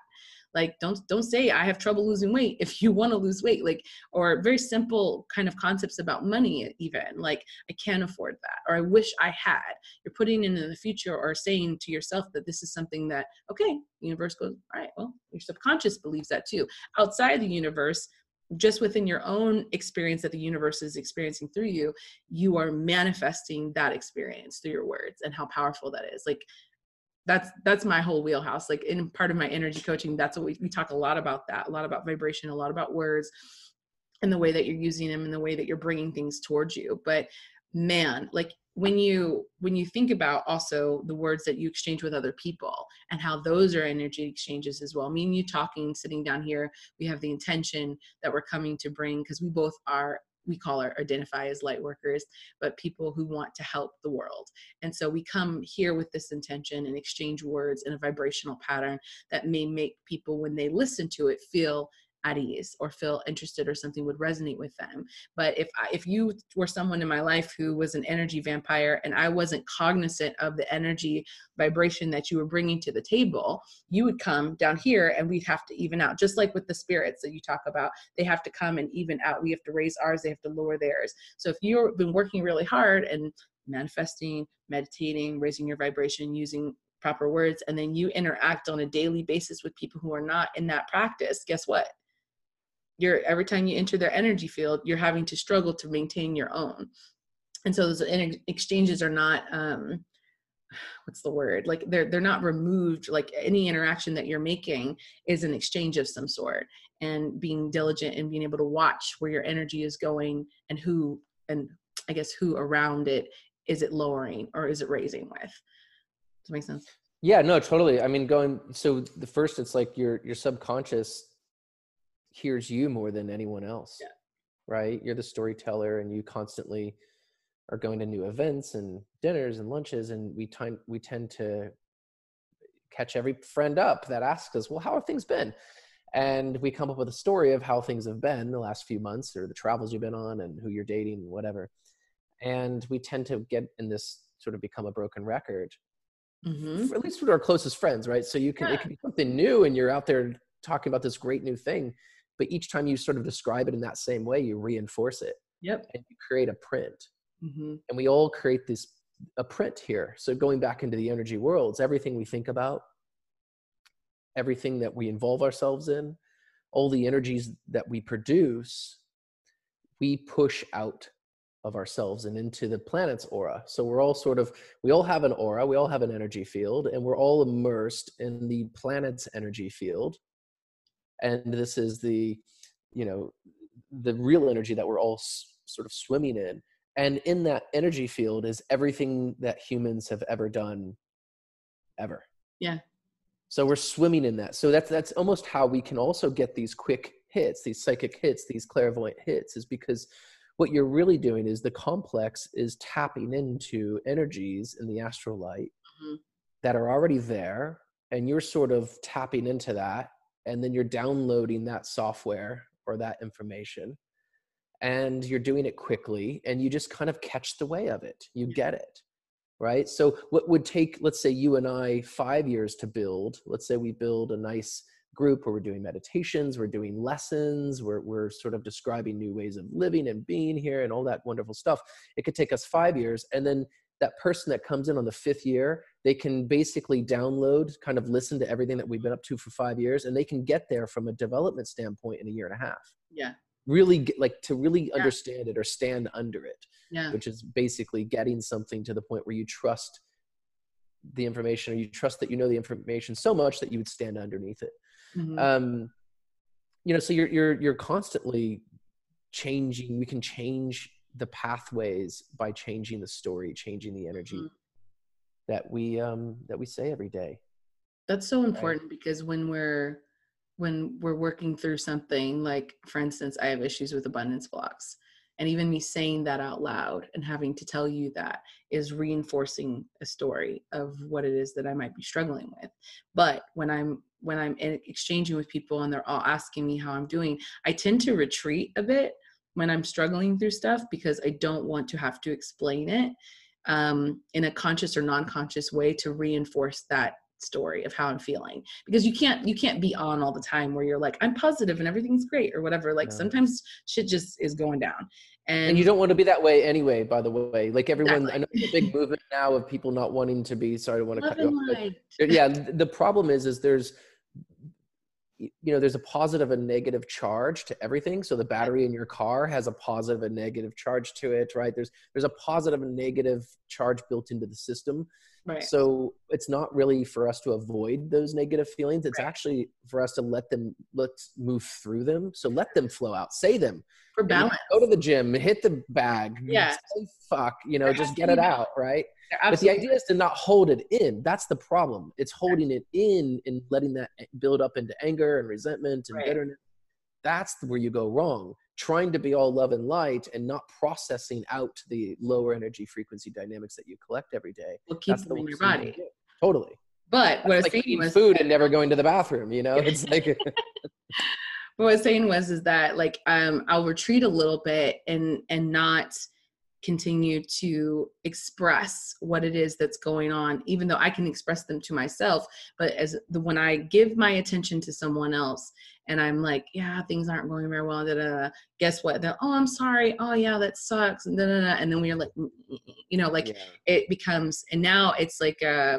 Like don't don't say i have trouble losing weight if you want to lose weight like or very simple kind of concepts about money even like i can't afford that or i wish i had. You're putting in the future or saying to yourself that this is something that okay universe goes all right well your subconscious believes that too. Outside the universe just within your own experience that the universe is experiencing through you, you are manifesting that experience through your words and how powerful that is. Like that's that's my whole wheelhouse like in part of my energy coaching that's what we, we talk a lot about that a lot about vibration a lot about words and the way that you're using them and the way that you're bringing things towards you but man like when you when you think about also the words that you exchange with other people and how those are energy exchanges as well me and you talking sitting down here we have the intention that we're coming to bring because we both are we call our identify as light workers, but people who want to help the world. And so we come here with this intention and exchange words in a vibrational pattern that may make people, when they listen to it, feel at ease or feel interested or something would resonate with them. But if I, if you were someone in my life who was an energy vampire and i wasn't cognizant of the energy vibration that you were bringing to the table you would come down here and we'd have to even out just like with the spirits that you talk about they have to come and even out. We have to raise ours they have to lower theirs. So if you've been working really hard and manifesting meditating raising your vibration using proper words and then you interact on a daily basis with people who are not in that practice guess what you're every time you enter their energy field you're having to struggle to maintain your own. And so those exchanges are not um what's the word? Like they're they're not removed like any interaction that you're making is an exchange of some sort. And being diligent and being able to watch where your energy is going and who and i guess who around it is it lowering or is it raising with? Does that make sense? Yeah no totally. I mean going so the first it's like your your subconscious hears you more than anyone else yeah. right you're the storyteller and you constantly are going to new events and dinners and lunches and we tend we tend to catch every friend up that asks us well how have things been and we come up with a story of how things have been the last few months or the travels you've been on and who you're dating and whatever and we tend to get in this sort of become a broken record mm-hmm. at least with our closest friends right so you can yeah. it can be something new and you're out there talking about this great new thing but each time you sort of describe it in that same way you reinforce it yep and you create a print mm-hmm. and we all create this a print here so going back into the energy worlds everything we think about everything that we involve ourselves in all the energies that we produce we push out of ourselves and into the planet's aura. So we're all sort of, we all have an aura, we all have an energy field, and we're all immersed in the planet's energy field and this is the you know the real energy that we're all s- sort of swimming in and in that energy field is everything that humans have ever done ever Yeah. So we're swimming in that. So that's that's almost how we can also get these quick hits, these psychic hits, these clairvoyant hits, is because what you're really doing is the complex is tapping into energies in the astral light mm-hmm. that are already there, and you're sort of tapping into that, and then you're downloading that software or that information, and you're doing it quickly, and you just kind of catch the way of it. You get it right? So what would take, let's say you and I, five years to build, let's say we build a nice group where we're doing meditations, we're doing lessons, we're, we're sort of describing new ways of living and being here and all that wonderful stuff. It could take us five years. And then that person that comes in on the fifth year, they can basically download, kind of listen to everything that we've been up to for five years, and they can get there from a development standpoint in a year and a half. Yeah really get, like to really yeah. understand it or stand under it yeah. which is basically getting something to the point where you trust the information or you trust that you know the information so much that you would stand underneath it mm-hmm. um you know so you're you're you're constantly changing we can change the pathways by changing the story changing the energy mm-hmm. That we um that we say every day. That's so important right? because when we're when we're working through something like for instance i have issues with abundance blocks and even me saying that out loud and having to tell you that is reinforcing a story of what it is that i might be struggling with. But when i'm when i'm exchanging with people and they're all asking me how i'm doing i tend to retreat a bit when i'm struggling through stuff because i don't want to have to explain it um, in a conscious or non-conscious way to reinforce that story of how I'm feeling. Because you can't you can't be on all the time where you're like I'm positive and everything's great or whatever. Like sometimes shit just is going down. And, and, you don't want to be that way anyway by the way. Like everyone exactly. I know there's a big movement now of people not wanting to be sorry I want to cut you off yeah the problem is is there's you know there's a positive and negative charge to everything. So the battery in your car has a positive and negative charge to it right? There's there's a positive and negative charge built into the system Right. So it's not really for us to avoid those negative feelings. It's right. actually for us to let them let's move through them. So let them flow out. Say them. For balance. Go to the gym, hit the bag. Yeah. Say fuck, you know, just get it out, right? But the idea is to not hold it in. That's the problem. It's holding it in and letting that eh, build up into anger and resentment and right. bitterness. That's where you go wrong trying to be all love and light and not processing out the lower energy frequency dynamics that you collect every day. Will keep them the in your body. Totally. But That's what I was like saying was food and never going to the bathroom. You know, it's like. what I was saying was is that like um I'll retreat a little bit and and not continue to express what it is that's going on even though i can express them to myself but as the when i give my attention to someone else and i'm like yeah things aren't going very well da, da, da. guess what they're oh i'm sorry oh yeah that sucks and, da, da, da. and then we're like mm, mm, mm, you know like yeah. it becomes and now it's like uh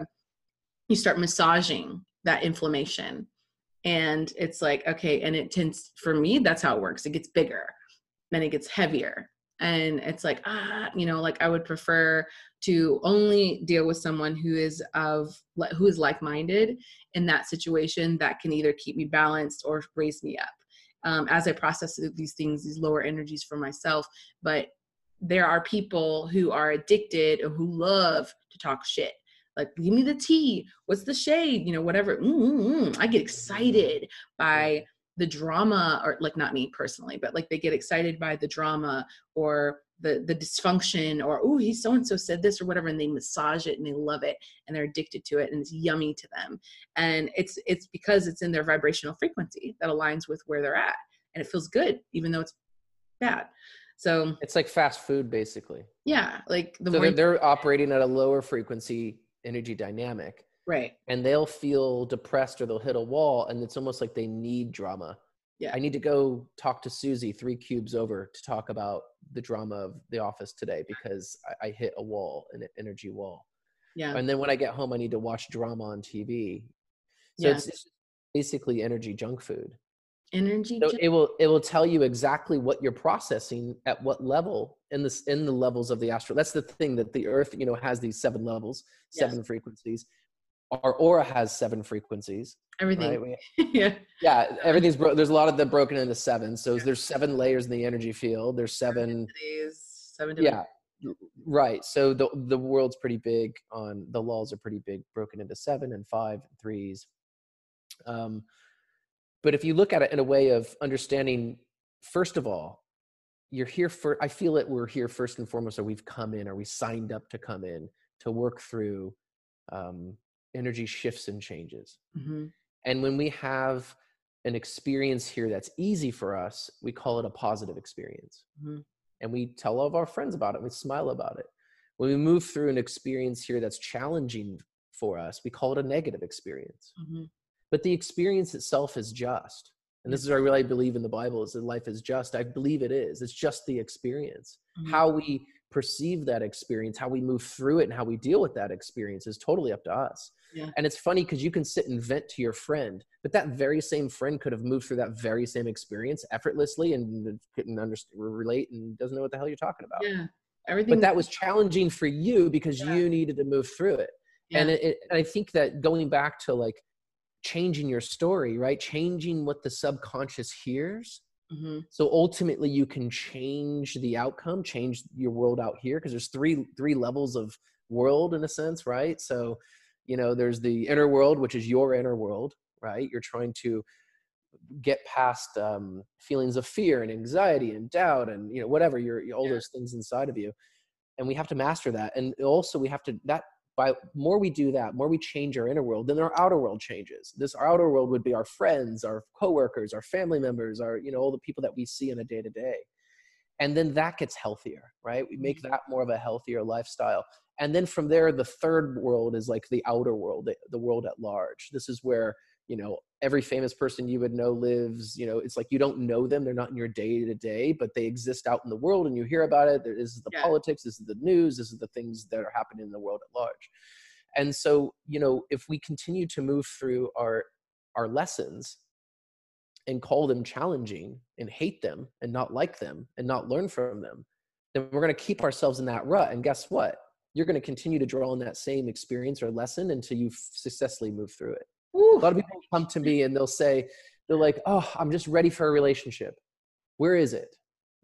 you start massaging that inflammation and it's like okay and it tends for me that's how it works it gets bigger then it gets heavier and it's like ah you know like i would prefer to only deal with someone who is of who is like-minded in that situation that can either keep me balanced or raise me up. Um, as i process these things these lower energies for myself but there are people who are addicted or who love to talk shit. Like give me the tea. What's the shade? You know whatever. Mm-hmm. i get excited by the drama or like not me personally but like they get excited by the drama or the the dysfunction or oh he so and so said this or whatever and they massage it and they love it and they're addicted to it and it's yummy to them. And it's it's because it's in their vibrational frequency that aligns with where they're at and it feels good even though it's bad. So it's like fast food basically. Yeah like the so they're, they're operating at a lower frequency energy dynamic right. and they'll feel depressed or they'll hit a wall and it's almost like they need drama. Yeah. I need to go talk to susie three cubes over to talk about the drama of the office today because i, I hit a wall an energy wall. Yeah. And then when i get home i need to watch drama on tv so yeah. it's, it's basically energy junk food. Energy so it will it will tell you exactly what you're processing at what level in this in the levels of the astral that's the thing that the earth you know has these seven levels seven yes. frequencies our aura has seven frequencies. Everything. Right? We, yeah. Yeah. Everything's broken. There's a lot of them broken into seven. So yeah. there's seven layers in the energy field. There's seven. Seven. Yeah. right so the the world's pretty big on the laws are pretty big broken into seven and five and threes um, but if you look at it in a way of understanding first of all you're here for i feel that we're here first and foremost or we've come in or we signed up to come in to work through um, energy shifts and changes. Mm-hmm. and when we have an experience here that's easy for us we call it a positive experience. Mhm. and we tell all of our friends about it we smile about it. When we move through an experience here that's challenging for us we call it a negative experience. Mm-hmm. but the experience itself is just. And this is where i really believe in the bible is that life is just. I believe it is. It's just the experience. Mhm. how we perceive that experience how we move through it and how we deal with that experience is totally up to us Yeah. and it's funny because you can sit and vent to your friend but that very same friend could have moved through that very same experience effortlessly and couldn't understand relate and doesn't know what the hell you're talking about Yeah. Everything. but that was challenging for you because Yeah. you needed to move through it yeah. and it, it, and i think that going back to like changing your story right changing what the subconscious hears hmm so ultimately you can change the outcome change your world out here because there's three three levels of world in a sense right? So you know there's the inner world which is your inner world right? You're trying to get past um, feelings of fear and anxiety and doubt and you know whatever your all Yeah. those things inside of you. And we have to master that. And also we have to that by more we do that more we change our inner world then our outer world changes. This our outer world would be our friends our coworkers our family members our you know all the people that we see in a day to day and then that gets healthier right? We make mm-hmm. that more of a healthier lifestyle. And then from there the third world is like the outer world the, the world at large. This is where you know every famous person you would know lives you know it's like you don't know them they're not in your day to day but they exist out in the world and you hear about it. There- this is the Yeah. politics this is the news this is the things that are happening in the world at large. And so you know if we continue to move through our our lessons and call them challenging and hate them and not like them and not learn from them then we're going to keep ourselves in that rut. And guess what? You're going to continue to draw on that same experience or lesson until you successfully move through it Woo. a lot of people come to me and they'll say they're like oh i'm just ready for a relationship. Where is it?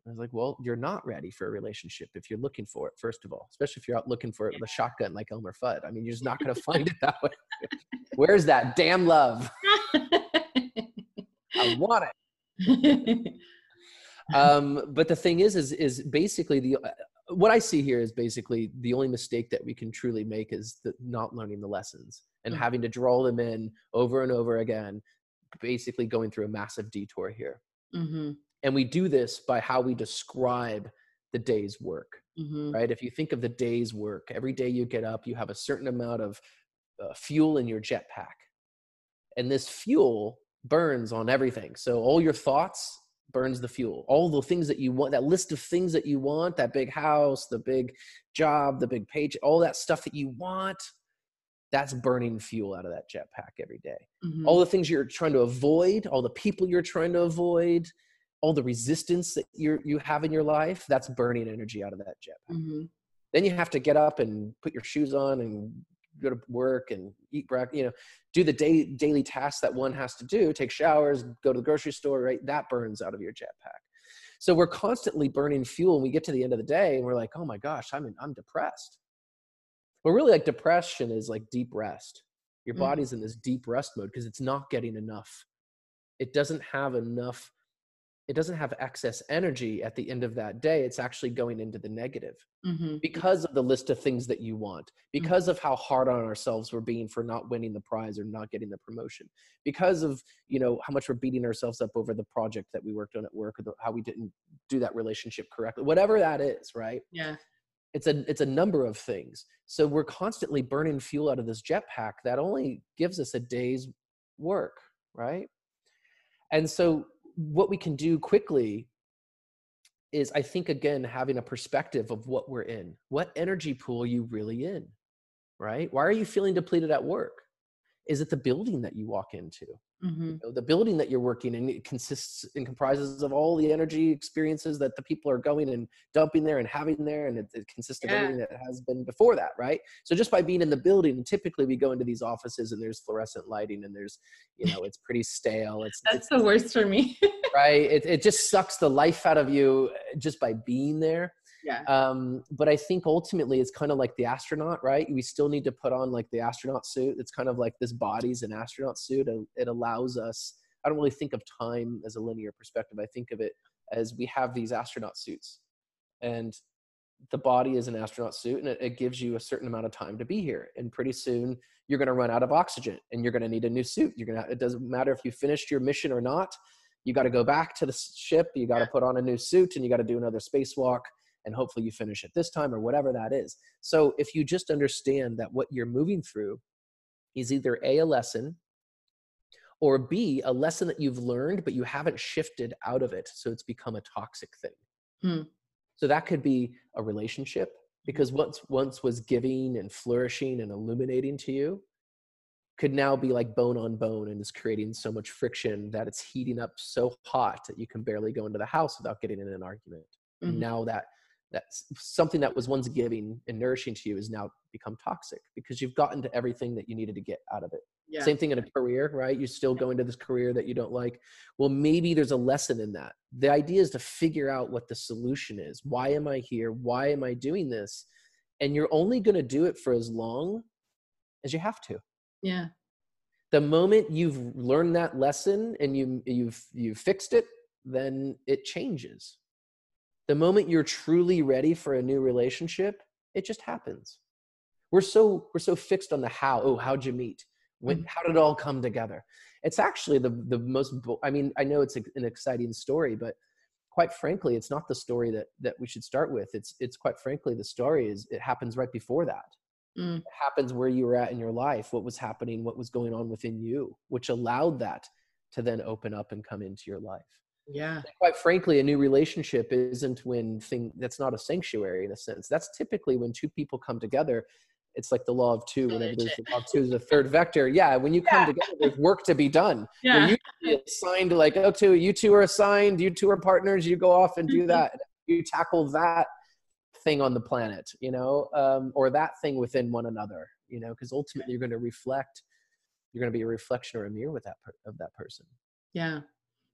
I was like well you're not ready for a relationship if you're looking for it first of all especially if you're out looking for it with a shotgun like elmer fudd. I mean you're just not going to find it that way. Where's that damn love? I want it. Um but the thing is is is basically the what i see here is basically the only mistake that we can truly make is the not learning the lessons and Mm. having to draw them in over and over again basically going through a massive detour here. Hmm and we do this by how we describe the day's work hmm right? If you think of the day's work every day you get up you have a certain amount of uh, fuel in your jetpack. And this fuel burns on everything. So all your thoughts burns the fuel. All the things that you want that list of things that you want that big house the big job the big page all that stuff that you want that's burning fuel out of that jetpack every day. Hmm all the things you're trying to avoid all the people you're trying to avoid all the resistance that you you have in your life that's burning energy out of that jetpack. Hmm then you have to get up and put your shoes on and go to work and eat breakfast you know do the day, daily tasks that one has to do take showers go to the grocery store right? That burns out of your jetpack. So we're constantly burning fuel and we get to the end of the day and we're like oh my gosh i'm in, i'm depressed. But really like depression is like deep rest. Your Mhm. body's in this deep rest mode because it's not getting enough. It doesn't have enough it doesn't have excess energy at the end of that day it's actually going into the negative hmm because of the list of things that you want because of how hard on ourselves we're being for not winning the prize or not getting the promotion because of you know how much we're beating ourselves up over the project that we worked on at work or the, how we didn't do that relationship correctly whatever that is right? Yeah. it's a it's a number of things. So we're constantly burning fuel out of this jetpack that only gives us a day's work right? And so what we can do quickly is i think again having a perspective of what we're in what energy pool you really in right? Why are you feeling depleted at work? Is it the building that you walk into hmm you know, the building that you're working in it consists and comprises of all the energy experiences that the people are going and dumping there and having there and it, it consists of Yeah. everything that has been before that right so just by being in the building typically we go into these offices and there's fluorescent lighting and there's you know it's pretty stale it's, That's the worst for me. right it, it just sucks the life out of you uh, just by being there Yeah. Um, but I think ultimately it's kind of like the astronaut, right? We still need to put on like the astronaut suit. It's kind of like this body's an astronaut suit. It allows us. I don't really think of time as a linear perspective. I think of it as we have these astronaut suits, and the body is an astronaut suit, and it, it gives you a certain amount of time to be here. And pretty soon you're going to run out of oxygen, and you're going to need a new suit. You're going to. It doesn't matter if you finished your mission or not you got to go back to the ship you got to put on a new suit and you got to do another spacewalk and hopefully you finish it this time or whatever that is so if you just understand that what you're moving through is either a a lesson or b a lesson that you've learned but you haven't shifted out of it so it's become a toxic thing hmm. so that could be a relationship because once once was giving and flourishing and illuminating to you could now be like bone on bone and is creating so much friction that it's heating up so hot that you can barely go into the house without getting in an argument. Mm-hmm. Now that that's something that was once giving and nourishing to you is now become toxic because you've gotten to everything that you needed to get out of it. Yeah. Same thing in a career, right? You still go into this career that you don't like. Well, maybe there's a lesson in that. The idea is to figure out what the solution is. Why am I here? Why am I doing this? And you're only going to do it for as long as you have to. Yeah. The moment you've learned that lesson and you you've you've fixed it, then it changes. The moment you're truly ready for a new relationship, it just happens. We're so we're so fixed on the how. Oh, how'd you meet? When, mm. how did it all come together? It's actually the the most. I mean, I know it's a, an exciting story, but quite frankly, it's not the story that that we should start with. It's it's quite frankly the story is it happens right before that mm. happens where you were at in your life, what was happening, what was going on within you, which allowed that to then open up and come into your life. Yeah. Quite frankly, a new relationship isn't when thing that's not a sanctuary in a sense. That's typically when two people come together. It's like the law of two. Whenever there's the law of two is a third vector. Yeah, when you come yeah. together, there's work to be done. Yeah. You assigned like, oh, two, you two are assigned. You two are partners. You go off and do mm-hmm. that. You tackle that thing on the planet you know um, or that thing within one another you know because ultimately you're going to reflect you're going to be a reflection or a mirror with that per- of that person yeah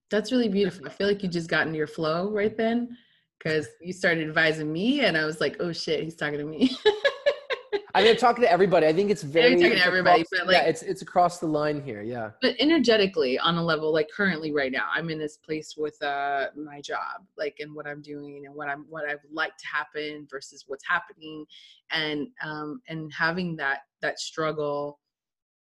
that's really beautiful i feel like you just got into your flow right then because you started advising me and i was like oh shit he's talking to me I mean, I'm talking to everybody. I think it's very talking to everybody, across, but like, yeah, it's it's across the line here. Yeah. But energetically, on a level like currently right now, I'm in this place with uh my job, like and what I'm doing and what I'm what I would like to happen versus what's happening, and um and having that that struggle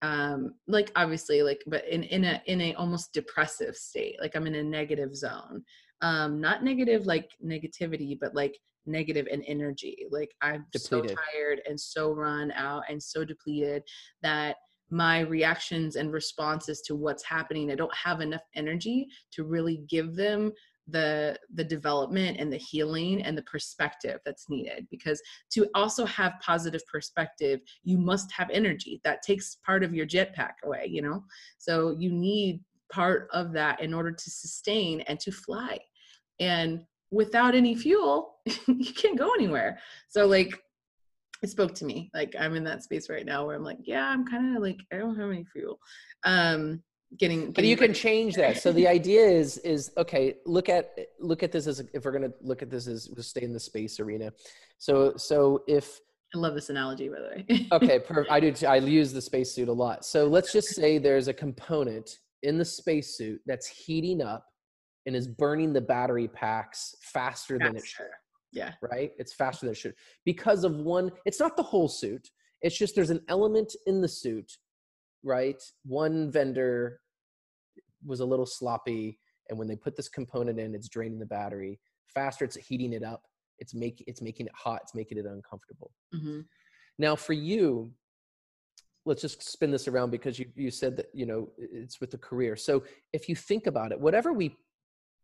um like obviously like but in in a in a almost depressive state like i'm in a negative zone um not negative like negativity but like negative and energy. Like I'm depleted. so tired and so run out and so depleted that my reactions and responses to what's happening, I don't have enough energy to really give them the the development and the healing and the perspective that's needed because to also have positive perspective you must have energy that takes part of your jetpack away you know so you need part of that in order to sustain and to fly and without any fuel, you can't go anywhere. So like it spoke to me. Like I'm in that space right now where I'm like, yeah, I'm kind of like I don't have any fuel. Um getting, getting but you can change that so the idea is is okay look at look at this as if we're going to look at this as we stay in the space arena so so if i love this analogy by the way okay per, i do i use the spacesuit a lot so let's just say there's a component in the spacesuit that's heating up and is burning the battery packs faster, faster. than it should. Yeah. Right? It's faster than it should. Because of one, it's not the whole suit. It's just there's an element in the suit, right? One vendor was a little sloppy. And when they put this component in, it's draining the battery faster. It's heating it up. It's making it's making it hot. It's making it uncomfortable. Mm-hmm. Now, for you, let's just spin this around because you you said that you know it's with the career. So if you think about it, whatever we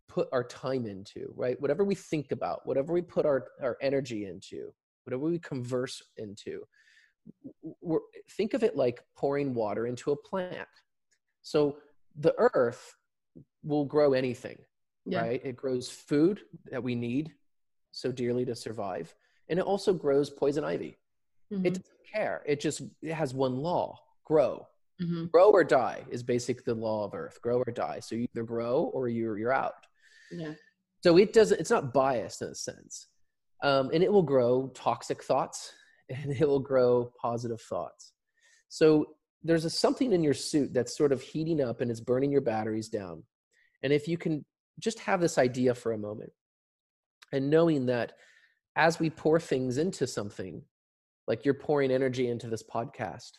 put our time into, right? Whatever we think about, whatever we put our, our energy into, whatever we converse into, think of it like pouring water into a plant. So the earth will grow anything, yeah. right? It grows food that we need so dearly to survive. And it also grows poison ivy. Mm-hmm. It doesn't care. It just it has one law grow. Mm-hmm. Grow or die is basically the law of earth. Grow or die. So you either grow or you're you're out. Yeah. So it doesn't. It's not biased in a sense. um, and it will grow toxic thoughts and it will grow positive thoughts. So there's a something in your suit that's sort of heating up and it's burning your batteries down. And if you can just have this idea for a moment and knowing that as we pour things into something like you're pouring energy into this podcast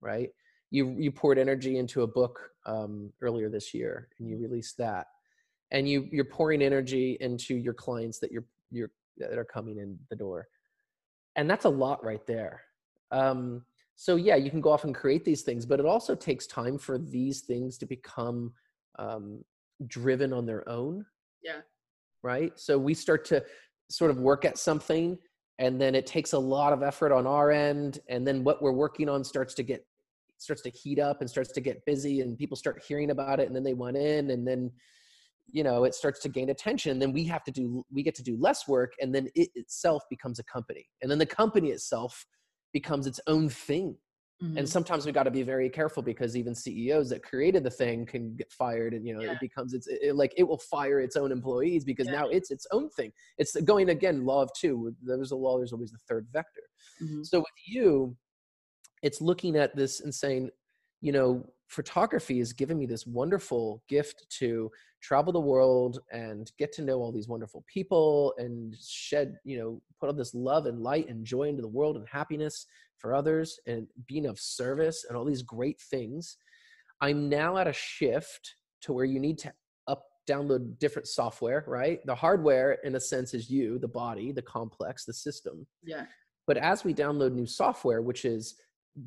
right? You you poured energy into a book um, earlier this year and you released that. And you you're pouring energy into your clients that you're you're that are coming in the door and that's a lot right there. Um, so yeah you can go off and create these things but it also takes time for these things to become um, driven on their own. Yeah. Right? So we start to sort of work at something and then it takes a lot of effort on our end and then what we're working on starts to get starts to heat up and starts to get busy and people start hearing about it and then they want in and then you know it starts to gain attention then we have to do we get to do less work and then it itself becomes a company and then the company itself becomes its own thing mm-hmm. and sometimes we got to be very careful because even ceos that created the thing can get fired and you know yeah. it becomes it's it, like it will fire its own employees because yeah. now it's its own thing it's going again law of two there's a law there's always the third vector mm-hmm. so with you it's looking at this and saying you know photography has given me this wonderful gift to travel the world and get to know all these wonderful people and shed you know put all this love and light and joy into the world and happiness for others and being of service and all these great things. I'm now at a shift to where you need to up download different software right? The hardware in a sense is you the body the complex the system. Yeah. But as we download new software which is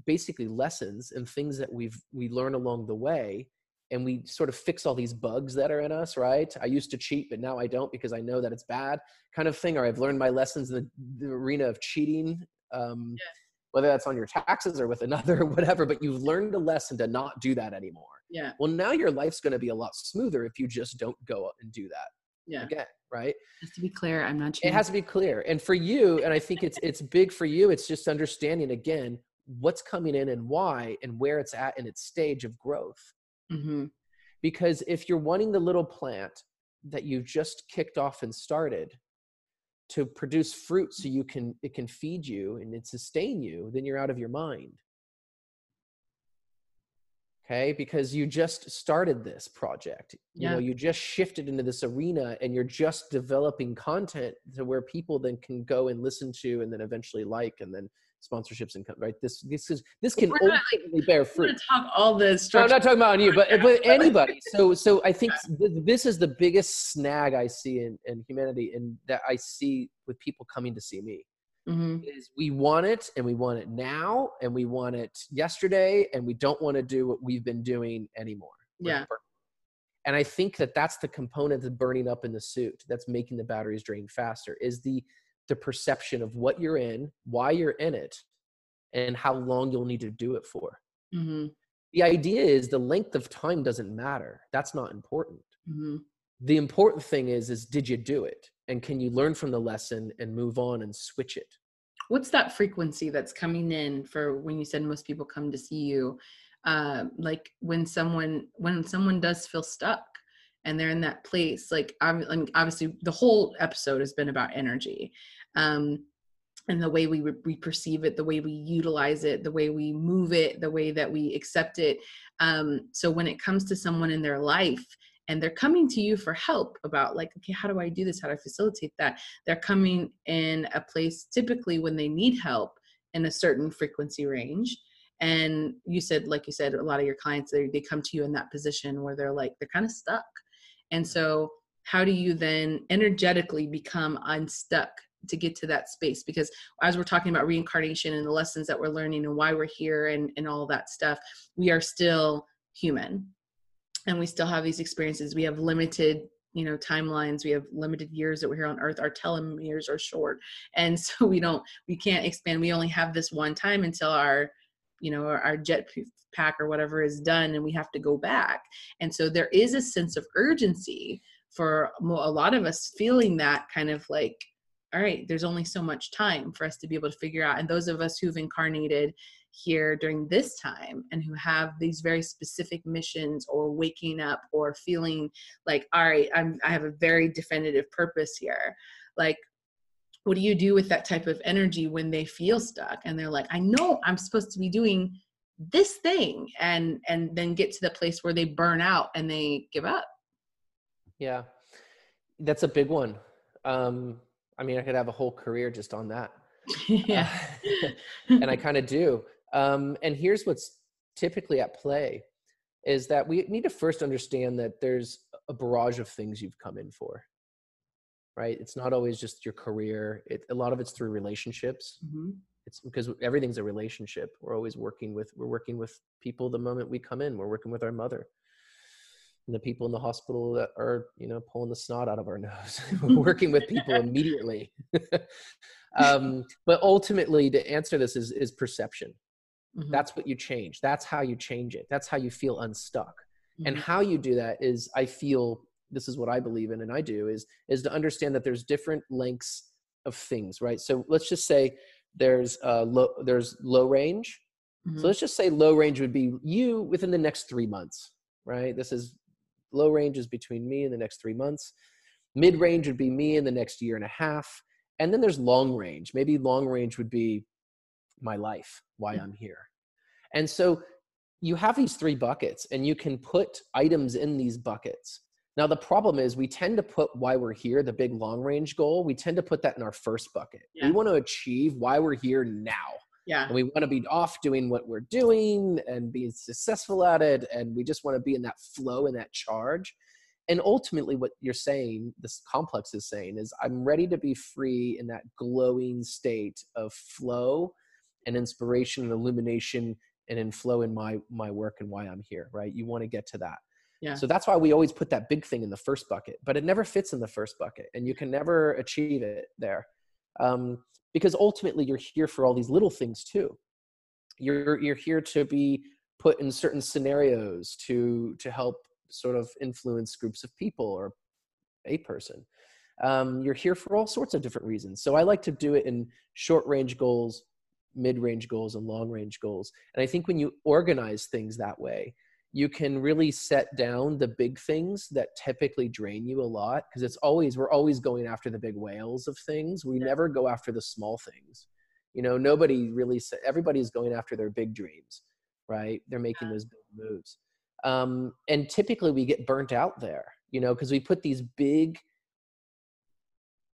basically lessons and things that we've we learn along the way and we sort of fix all these bugs that are in us right? I used to cheat but now i don't because i know that it's bad kind of thing or i've learned my lessons in the, the arena of cheating um, yeah. whether that's on your taxes or with another or whatever but you've learned a lesson to not do that anymore. Yeah. Well now your life's going to be a lot smoother if you just don't go and do that yeah. again right? Just to be clear i'm not cheating. it has to be clear and for you and i think it's it's big for you it's just understanding again what's coming in and why and where it's at in its stage of growth. Mm-hmm. because if you're wanting the little plant that you've just kicked off and started to produce fruit so you can it can feed you and it sustain you then you're out of your mind. Okay? Because you just started this project. You know you just shifted into this arena and you're just developing content to where people then can go and listen to and then eventually like and then sponsorships and right? This this is this can ultimately like, bear fruit. talk all this no, i'm not talking about on you but, but anybody. So so i think this is the biggest snag i see in, in humanity and that i see with people coming to see me. Mm-hmm. is we want it and we want it now and we want it yesterday and we don't want to do what we've been doing anymore. Yeah. and i think that that's the component that's burning up in the suit that's making the batteries drain faster is the the perception of what you're in, why you're in it, and how long you'll need to do it for. Mm-hmm. The idea is the length of time doesn't matter. That's not important. Mm-hmm. The important thing is, is did you do it? And can you learn from the lesson and move on and switch it? What's that frequency that's coming in for when you said most people come to see you? Uh, like when someone when someone does feel stuck and they're in that place like I mean, obviously the whole episode has been about energy um, and the way we we perceive it the way we utilize it the way we move it the way that we accept it. Um, so when it comes to someone in their life and they're coming to you for help about like okay how do i do this? How do i facilitate that? they're coming in a place typically when they need help in a certain frequency range. And you said like you said a lot of your clients they, they come to you in that position where they're like they're kind of stuck and so, how do you then energetically become unstuck to get to that space? Because as we're talking about reincarnation and the lessons that we're learning and why we're here and, and all that stuff, we are still human. And we still have these experiences. We have limited you know timelines. We have limited years that we're here on earth. Our telomeres are short. And so we don't we can't expand. We only have this one time until our you know our, jet pack or whatever is done and we have to go back. And so there is a sense of urgency for a lot of us feeling that kind of like all right there's only so much time for us to be able to figure out. And those of us who've incarnated here during this time and who have these very specific missions or waking up or feeling like all right I'm, i have a very definitive purpose here like what do you do with that type of energy when they feel stuck? And they're like i know i'm supposed to be doing this thing and and then get to the place where they burn out and they give up. Yeah. That's a big one. Um i mean i could have a whole career just on that. Yeah. Uh, and i kind of do. Um and here's what's typically at play is that we need to first understand that there's a barrage of things you've come in for right? It's not always just your career it, a lot of it's through relationships. Mm-hmm. it's because everything's a relationship. We're always working with we're working with people the moment we come in. We're working with our mother. And the people in the hospital that are you know pulling the snot out of our nose. We're working with people immediately. Um, but ultimately to answer to this is is perception. Mm-hmm. that's what you change. That's how you change it. That's how you feel unstuck. Mm-hmm. and how you do that is i feel this is what I believe in and I do is is to understand that there's different lengths of things, right? So let's just say there's uh low there's low range. Mm-hmm. So let's just say low range would be you within the next 3 months, right? This is low range is between me in the next 3 months. Mid range would be me in the next year and a half. And then there's long range. Maybe long range would be my life, why mm-hmm. I'm here. And so you have these three buckets and you can put items in these buckets now, the problem is we tend to put why we're here, the big long range goal, we tend to put that in our first bucket. Yeah. We want to achieve why we're here now. Yeah. And we want to be off doing what we're doing and being successful at it. And we just want to be in that flow and that charge. And ultimately, what you're saying, this complex is saying, is I'm ready to be free in that glowing state of flow and inspiration and illumination and in flow in my my work and why I'm here, right? You want to get to that. Yeah. So that's why we always put that big thing in the first bucket, but it never fits in the first bucket and you can never achieve it there. Um, because ultimately you're here for all these little things too. You're, you're here to be put in certain scenarios to, to help sort of influence groups of people or a person. Um, you're here for all sorts of different reasons. So I like to do it in short range goals, mid range goals, and long range goals. And I think when you organize things that way, you can really set down the big things that typically drain you a lot because it's always we're always going after the big whales of things we yeah. never go after the small things you know nobody really everybody's going after their big dreams right they're making yeah. those big moves um, and typically we get burnt out there you know because we put these big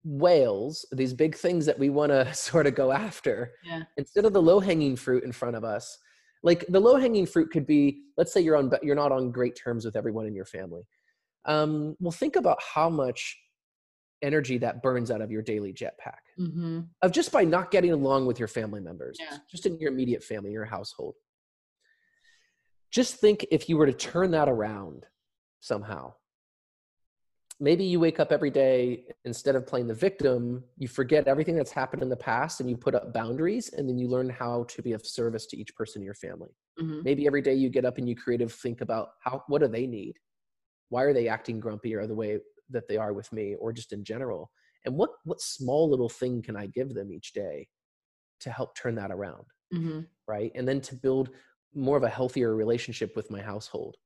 whales these big things that we want to sort of go after yeah. instead of the low hanging fruit in front of us like the low hanging fruit could be let's say you're on you're not on great terms with everyone in your family um, well think about how much energy that burns out of your daily jetpack mm-hmm. of just by not getting along with your family members yeah. just in your immediate family your household just think if you were to turn that around somehow maybe you wake up every day instead of playing the victim you forget everything that's happened in the past and you put up boundaries and then you learn how to be of service to each person in your family. Mm-hmm. maybe every day you get up and you creative think about how what do they need? Why are they acting grumpy or the way that they are with me or just in general? And what what small little thing can i give them each day to help turn that around? Mm-hmm. right? And then to build more of a healthier relationship with my household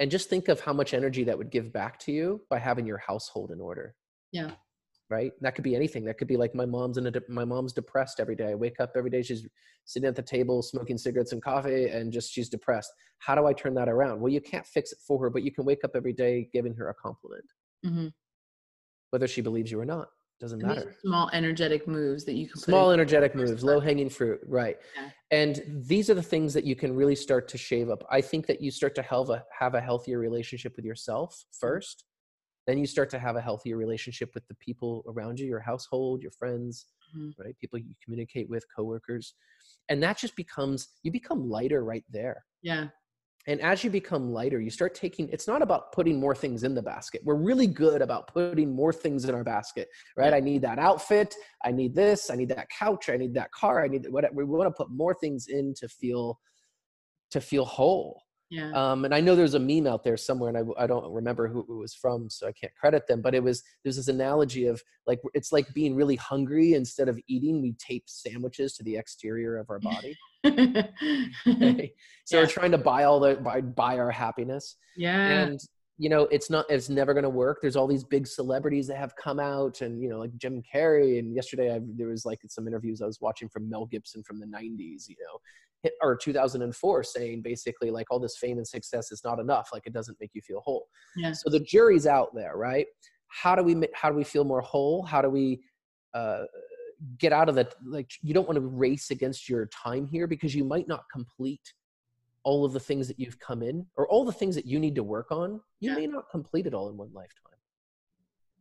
and just think of how much energy that would give back to you by having your household in order. Yeah. Right? That could be anything. That could be like my mom's in a de- my mom's depressed every day. I wake up every day she's sitting at the table smoking cigarettes and coffee and just she's depressed. How do i turn that around? Well you can't fix it for her but you can wake up every day giving her a compliment. Mm-hmm. whether she believes you or not doesn't matter. small energetic moves that you can small energetic moves low hanging fruit right. Yeah. and these are the things that you can really start to shave up. I think that you start to have a have a healthier relationship with yourself first then you start to have a healthier relationship with the people around you your household your friends mm-hmm. right people you communicate with coworkers. And that just becomes you become lighter right there. Yeah and as you become lighter you start taking it's not about putting more things in the basket. We're really good about putting more things in our basket right? I need that outfit. I need this. I need that couch. I need that car. I need whatever. We want to put more things in to feel to feel whole yeah. Um, and I know there's a meme out there somewhere, and I, I don't remember who it was from, so I can't credit them. But it was there's this analogy of like it's like being really hungry. Instead of eating, we tape sandwiches to the exterior of our body. okay? So yeah. we're trying to buy all the buy buy our happiness. Yeah. And you know it's not it's never going to work there's all these big celebrities that have come out and you know like jim carrey and yesterday I, there was like some interviews i was watching from mel gibson from the 90s you know or 2004 saying basically like all this fame and success is not enough like it doesn't make you feel whole. Yeah. so the jury's out there right? How do we how do we feel more whole? How do we uh, get out of the like you don't want to race against your time here because you might not complete all of the things that you've come in or all the things that you need to work on. You Yeah. may not complete it all in one lifetime.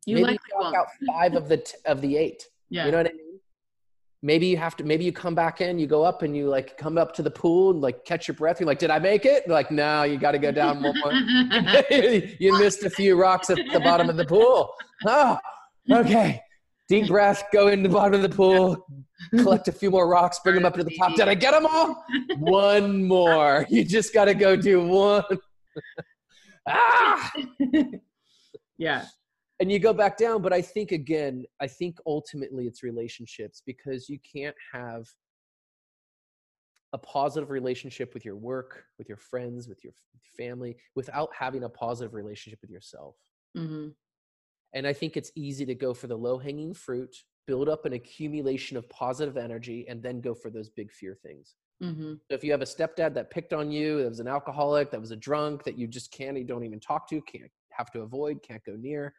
You maybe likely you out five of the t- of the eight. Yeah. you know what i mean maybe you have to maybe you come back in you go up and you like come up to the pool and like catch your breath. You're like did i make it? Like no you got to go down one more. You missed a few rocks at the bottom of the pool. Oh okay. Deep breath go in the bottom of the pool collect a few more rocks bring them up to the top. Did i get them all? One more. You just got to go do one. Ah! Yeah. And you go back down but i think again i think ultimately it's relationships because you can't have a positive relationship with your work with your friends with your family without having a positive relationship with yourself. Hmm and i think it's easy to go for the low hanging fruit build up an accumulation of positive energy and then go for those big fear things. Hmm so if you have a stepdad that picked on you, that was an alcoholic, that was a drunk, that you just can't, you don't even talk to, can't have to avoid, can't go near.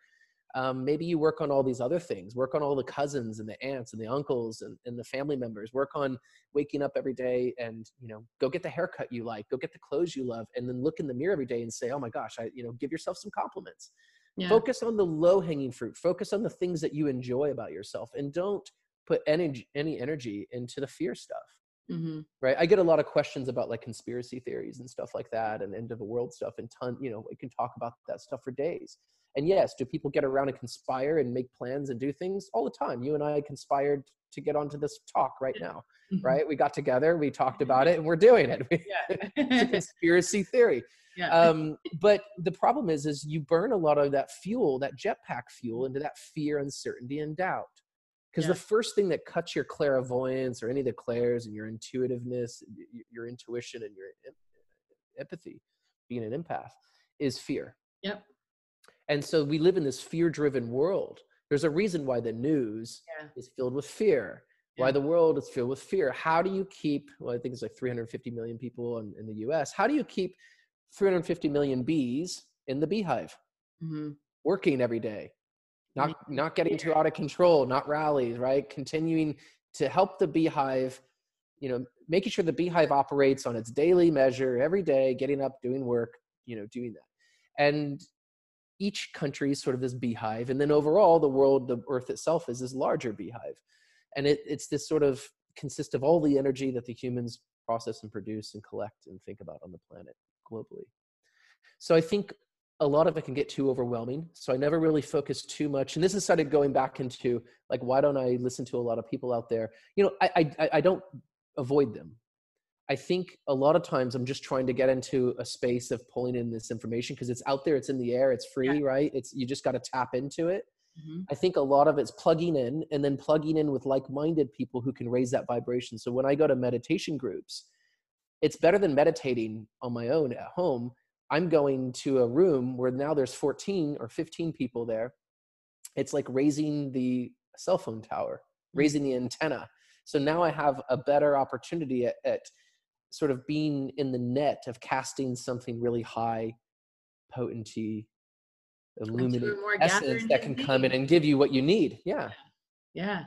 Um, maybe you work on all these other things. Work on all the cousins and the aunts and the uncles and, and the family members. Work on waking up every day and you know go get the haircut you like, go get the clothes you love, and then look in the mirror every day and say, "Oh my gosh, I you know give yourself some compliments." Yeah. Focus on the low hanging fruit. Focus on the things that you enjoy about yourself, and don't put energy any energy into the fear stuff hmm right i get a lot of questions about like conspiracy theories and stuff like that and end of the world stuff and ton you know we can talk about that stuff for days and yes do people get around and conspire and make plans and do things? All the time. You and i conspired to get onto this talk right now right? We got together we talked about it and we're doing it. It's a conspiracy theory. Yeah. um, but the problem is is you burn a lot of that fuel that jetpack fuel into that fear uncertainty and doubt. Because Yeah. the first thing that cuts your clairvoyance or any of the clairs and your intuitiveness your intuition and your empathy being an empath is fear. Yep. And so we live in this fear driven world. There's a reason why the news Yeah. is filled with fear. Why the world is filled with fear. How do you keep well i think it's like 350 million people in, in the us how do you keep 350 million bees in the beehive? Hmm working every day. Not Making not getting too out of control not rallies right? Continuing to help the beehive you know making sure the beehive operates on its daily measure every day getting up doing work you know doing that. And each country is sort of this beehive and then overall the world the earth itself is this larger beehive. And it, it's this sort of consists of all the energy that the humans process and produce and collect and think about on the planet globally. So i think a lot of it can get too overwhelming so i never really focus too much and this has started going back into like why don't i listen to a lot of people out there? You know i i, I don't avoid them i think a lot of times i'm just trying to get into a space of pulling in this information because it's out there it's in the air it's free right it's you just got to tap into it hmm I think a lot of it's plugging in and then plugging in with like minded people who can raise that vibration. So when I go to meditation groups, it's better than meditating on my own at home. I'm going to a room where now there's 14 or 15 people there. It's like raising the cell phone tower, raising the antenna. So now I have a better opportunity at, at sort of being in the net of casting something really high potency illuminating essence that can come in and give you what you need. Yeah. yeah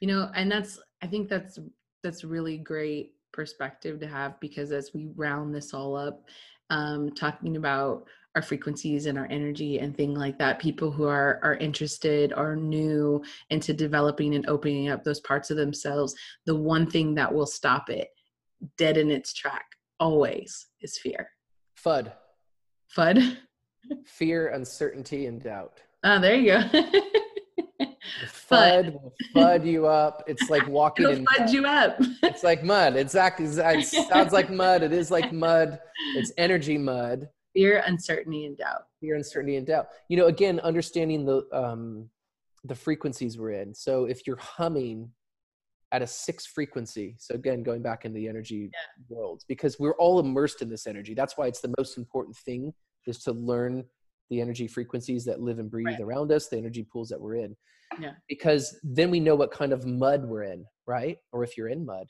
you know and that's i think that's that's really great perspective to have because as we round this all up um talking about our frequencies and our energy and thing like that people who are are interested are new into developing and opening up those parts of themselves the one thing that will stop it dead in its track always is fear FUD. fud Fear, uncertainty, and doubt. oh there you go FUD will FUD you up. It's like walking it'll in fud mud. you up It's like mud. Exactly. It sounds like mud. It is like mud. It's energy mud. fear uncertainty and doubt fear uncertainty and doubt you know again understanding the um the frequencies we're in so if you're humming at a six frequency so again going back in the energy worlds because we're all immersed in this energy that's why it's the most important thing is to learn the energy frequencies that live and breathe Right. around us, the energy pools that we're in. Yeah. Because then we know what kind of mud we're in, right? Or if you're in mud.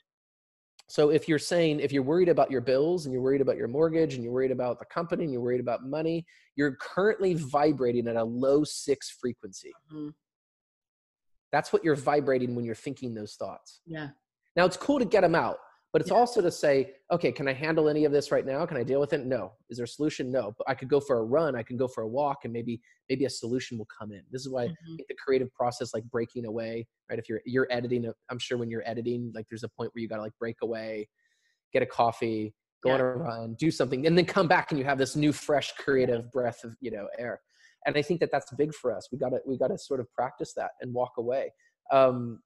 So if you're saying, if you're worried about your bills and you're worried about your mortgage and you're worried about the company and you're worried about money, you're currently vibrating at a low six frequency. Mhm. That's what you're vibrating when you're thinking those thoughts. Yeah. Now it's cool to get them out, but it's Yeah. also to say, okay, can I handle any of this right now? Can I deal with it? No. Is there a solution? No. But I could go for a run. I can go for a walk, and maybe maybe a solution will come in. This is why I Mhm. the creative process, like breaking away, right? If you're you're editing, I'm sure when you're editing, like there's a point where you got to like break away, get a coffee, go on a run, do something, and then come back and you have this new, fresh, creative breath of you know air. And I think that that's big for us. We got to we got to sort of practice that and walk away. Um,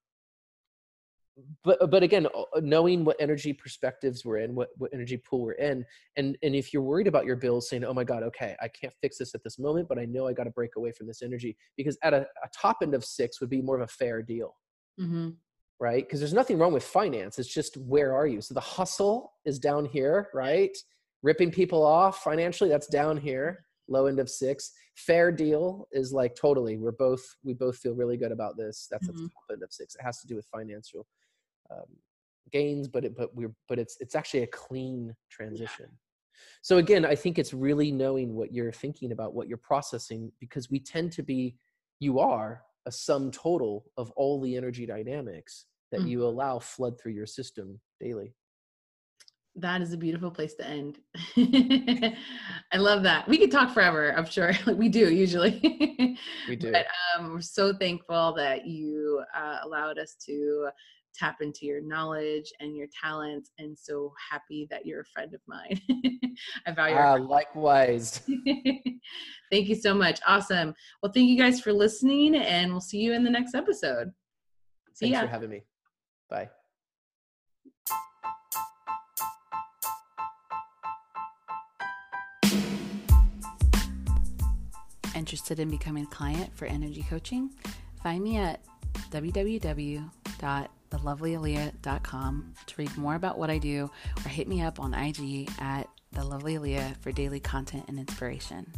but but again knowing what energy perspectives we're in what, what energy pool we're in and and if you're worried about your bills saying oh my god okay i can't fix this at this moment but i know i got to break away from this energy because at a, a top end of six would be more of a fair deal Mhm. right because there's nothing wrong with finance it's just where are you so the hustle is down here right ripping people off financially that's down here low end of six. Fair deal is like totally we're both we both feel really good about this. That's at the top end of six. It has to do with financial um, gains but it but we're but it's it's actually a clean transition. So again i think it's really knowing what you're thinking about what you're processing because we tend to be you are a sum total of all the energy dynamics that Mm. you allow flood through your system daily That is a beautiful place to end. I love that. We could talk forever, I'm sure. Like we do usually. we do But um, we're so thankful that you uh, allowed us to tap into your knowledge and your talents, and so happy that you're a friend of mine. I value ah, likewise Thank you so much. Awesome. Well, thank you guys for listening, and we'll see you in the next episode. See thanks ya. for having me bye Interested in becoming a client for energy coaching? Find me at www.thelovelyaaliyah.com to read more about what I do or hit me up on IG at the lovely Aaliyah for daily content and inspiration.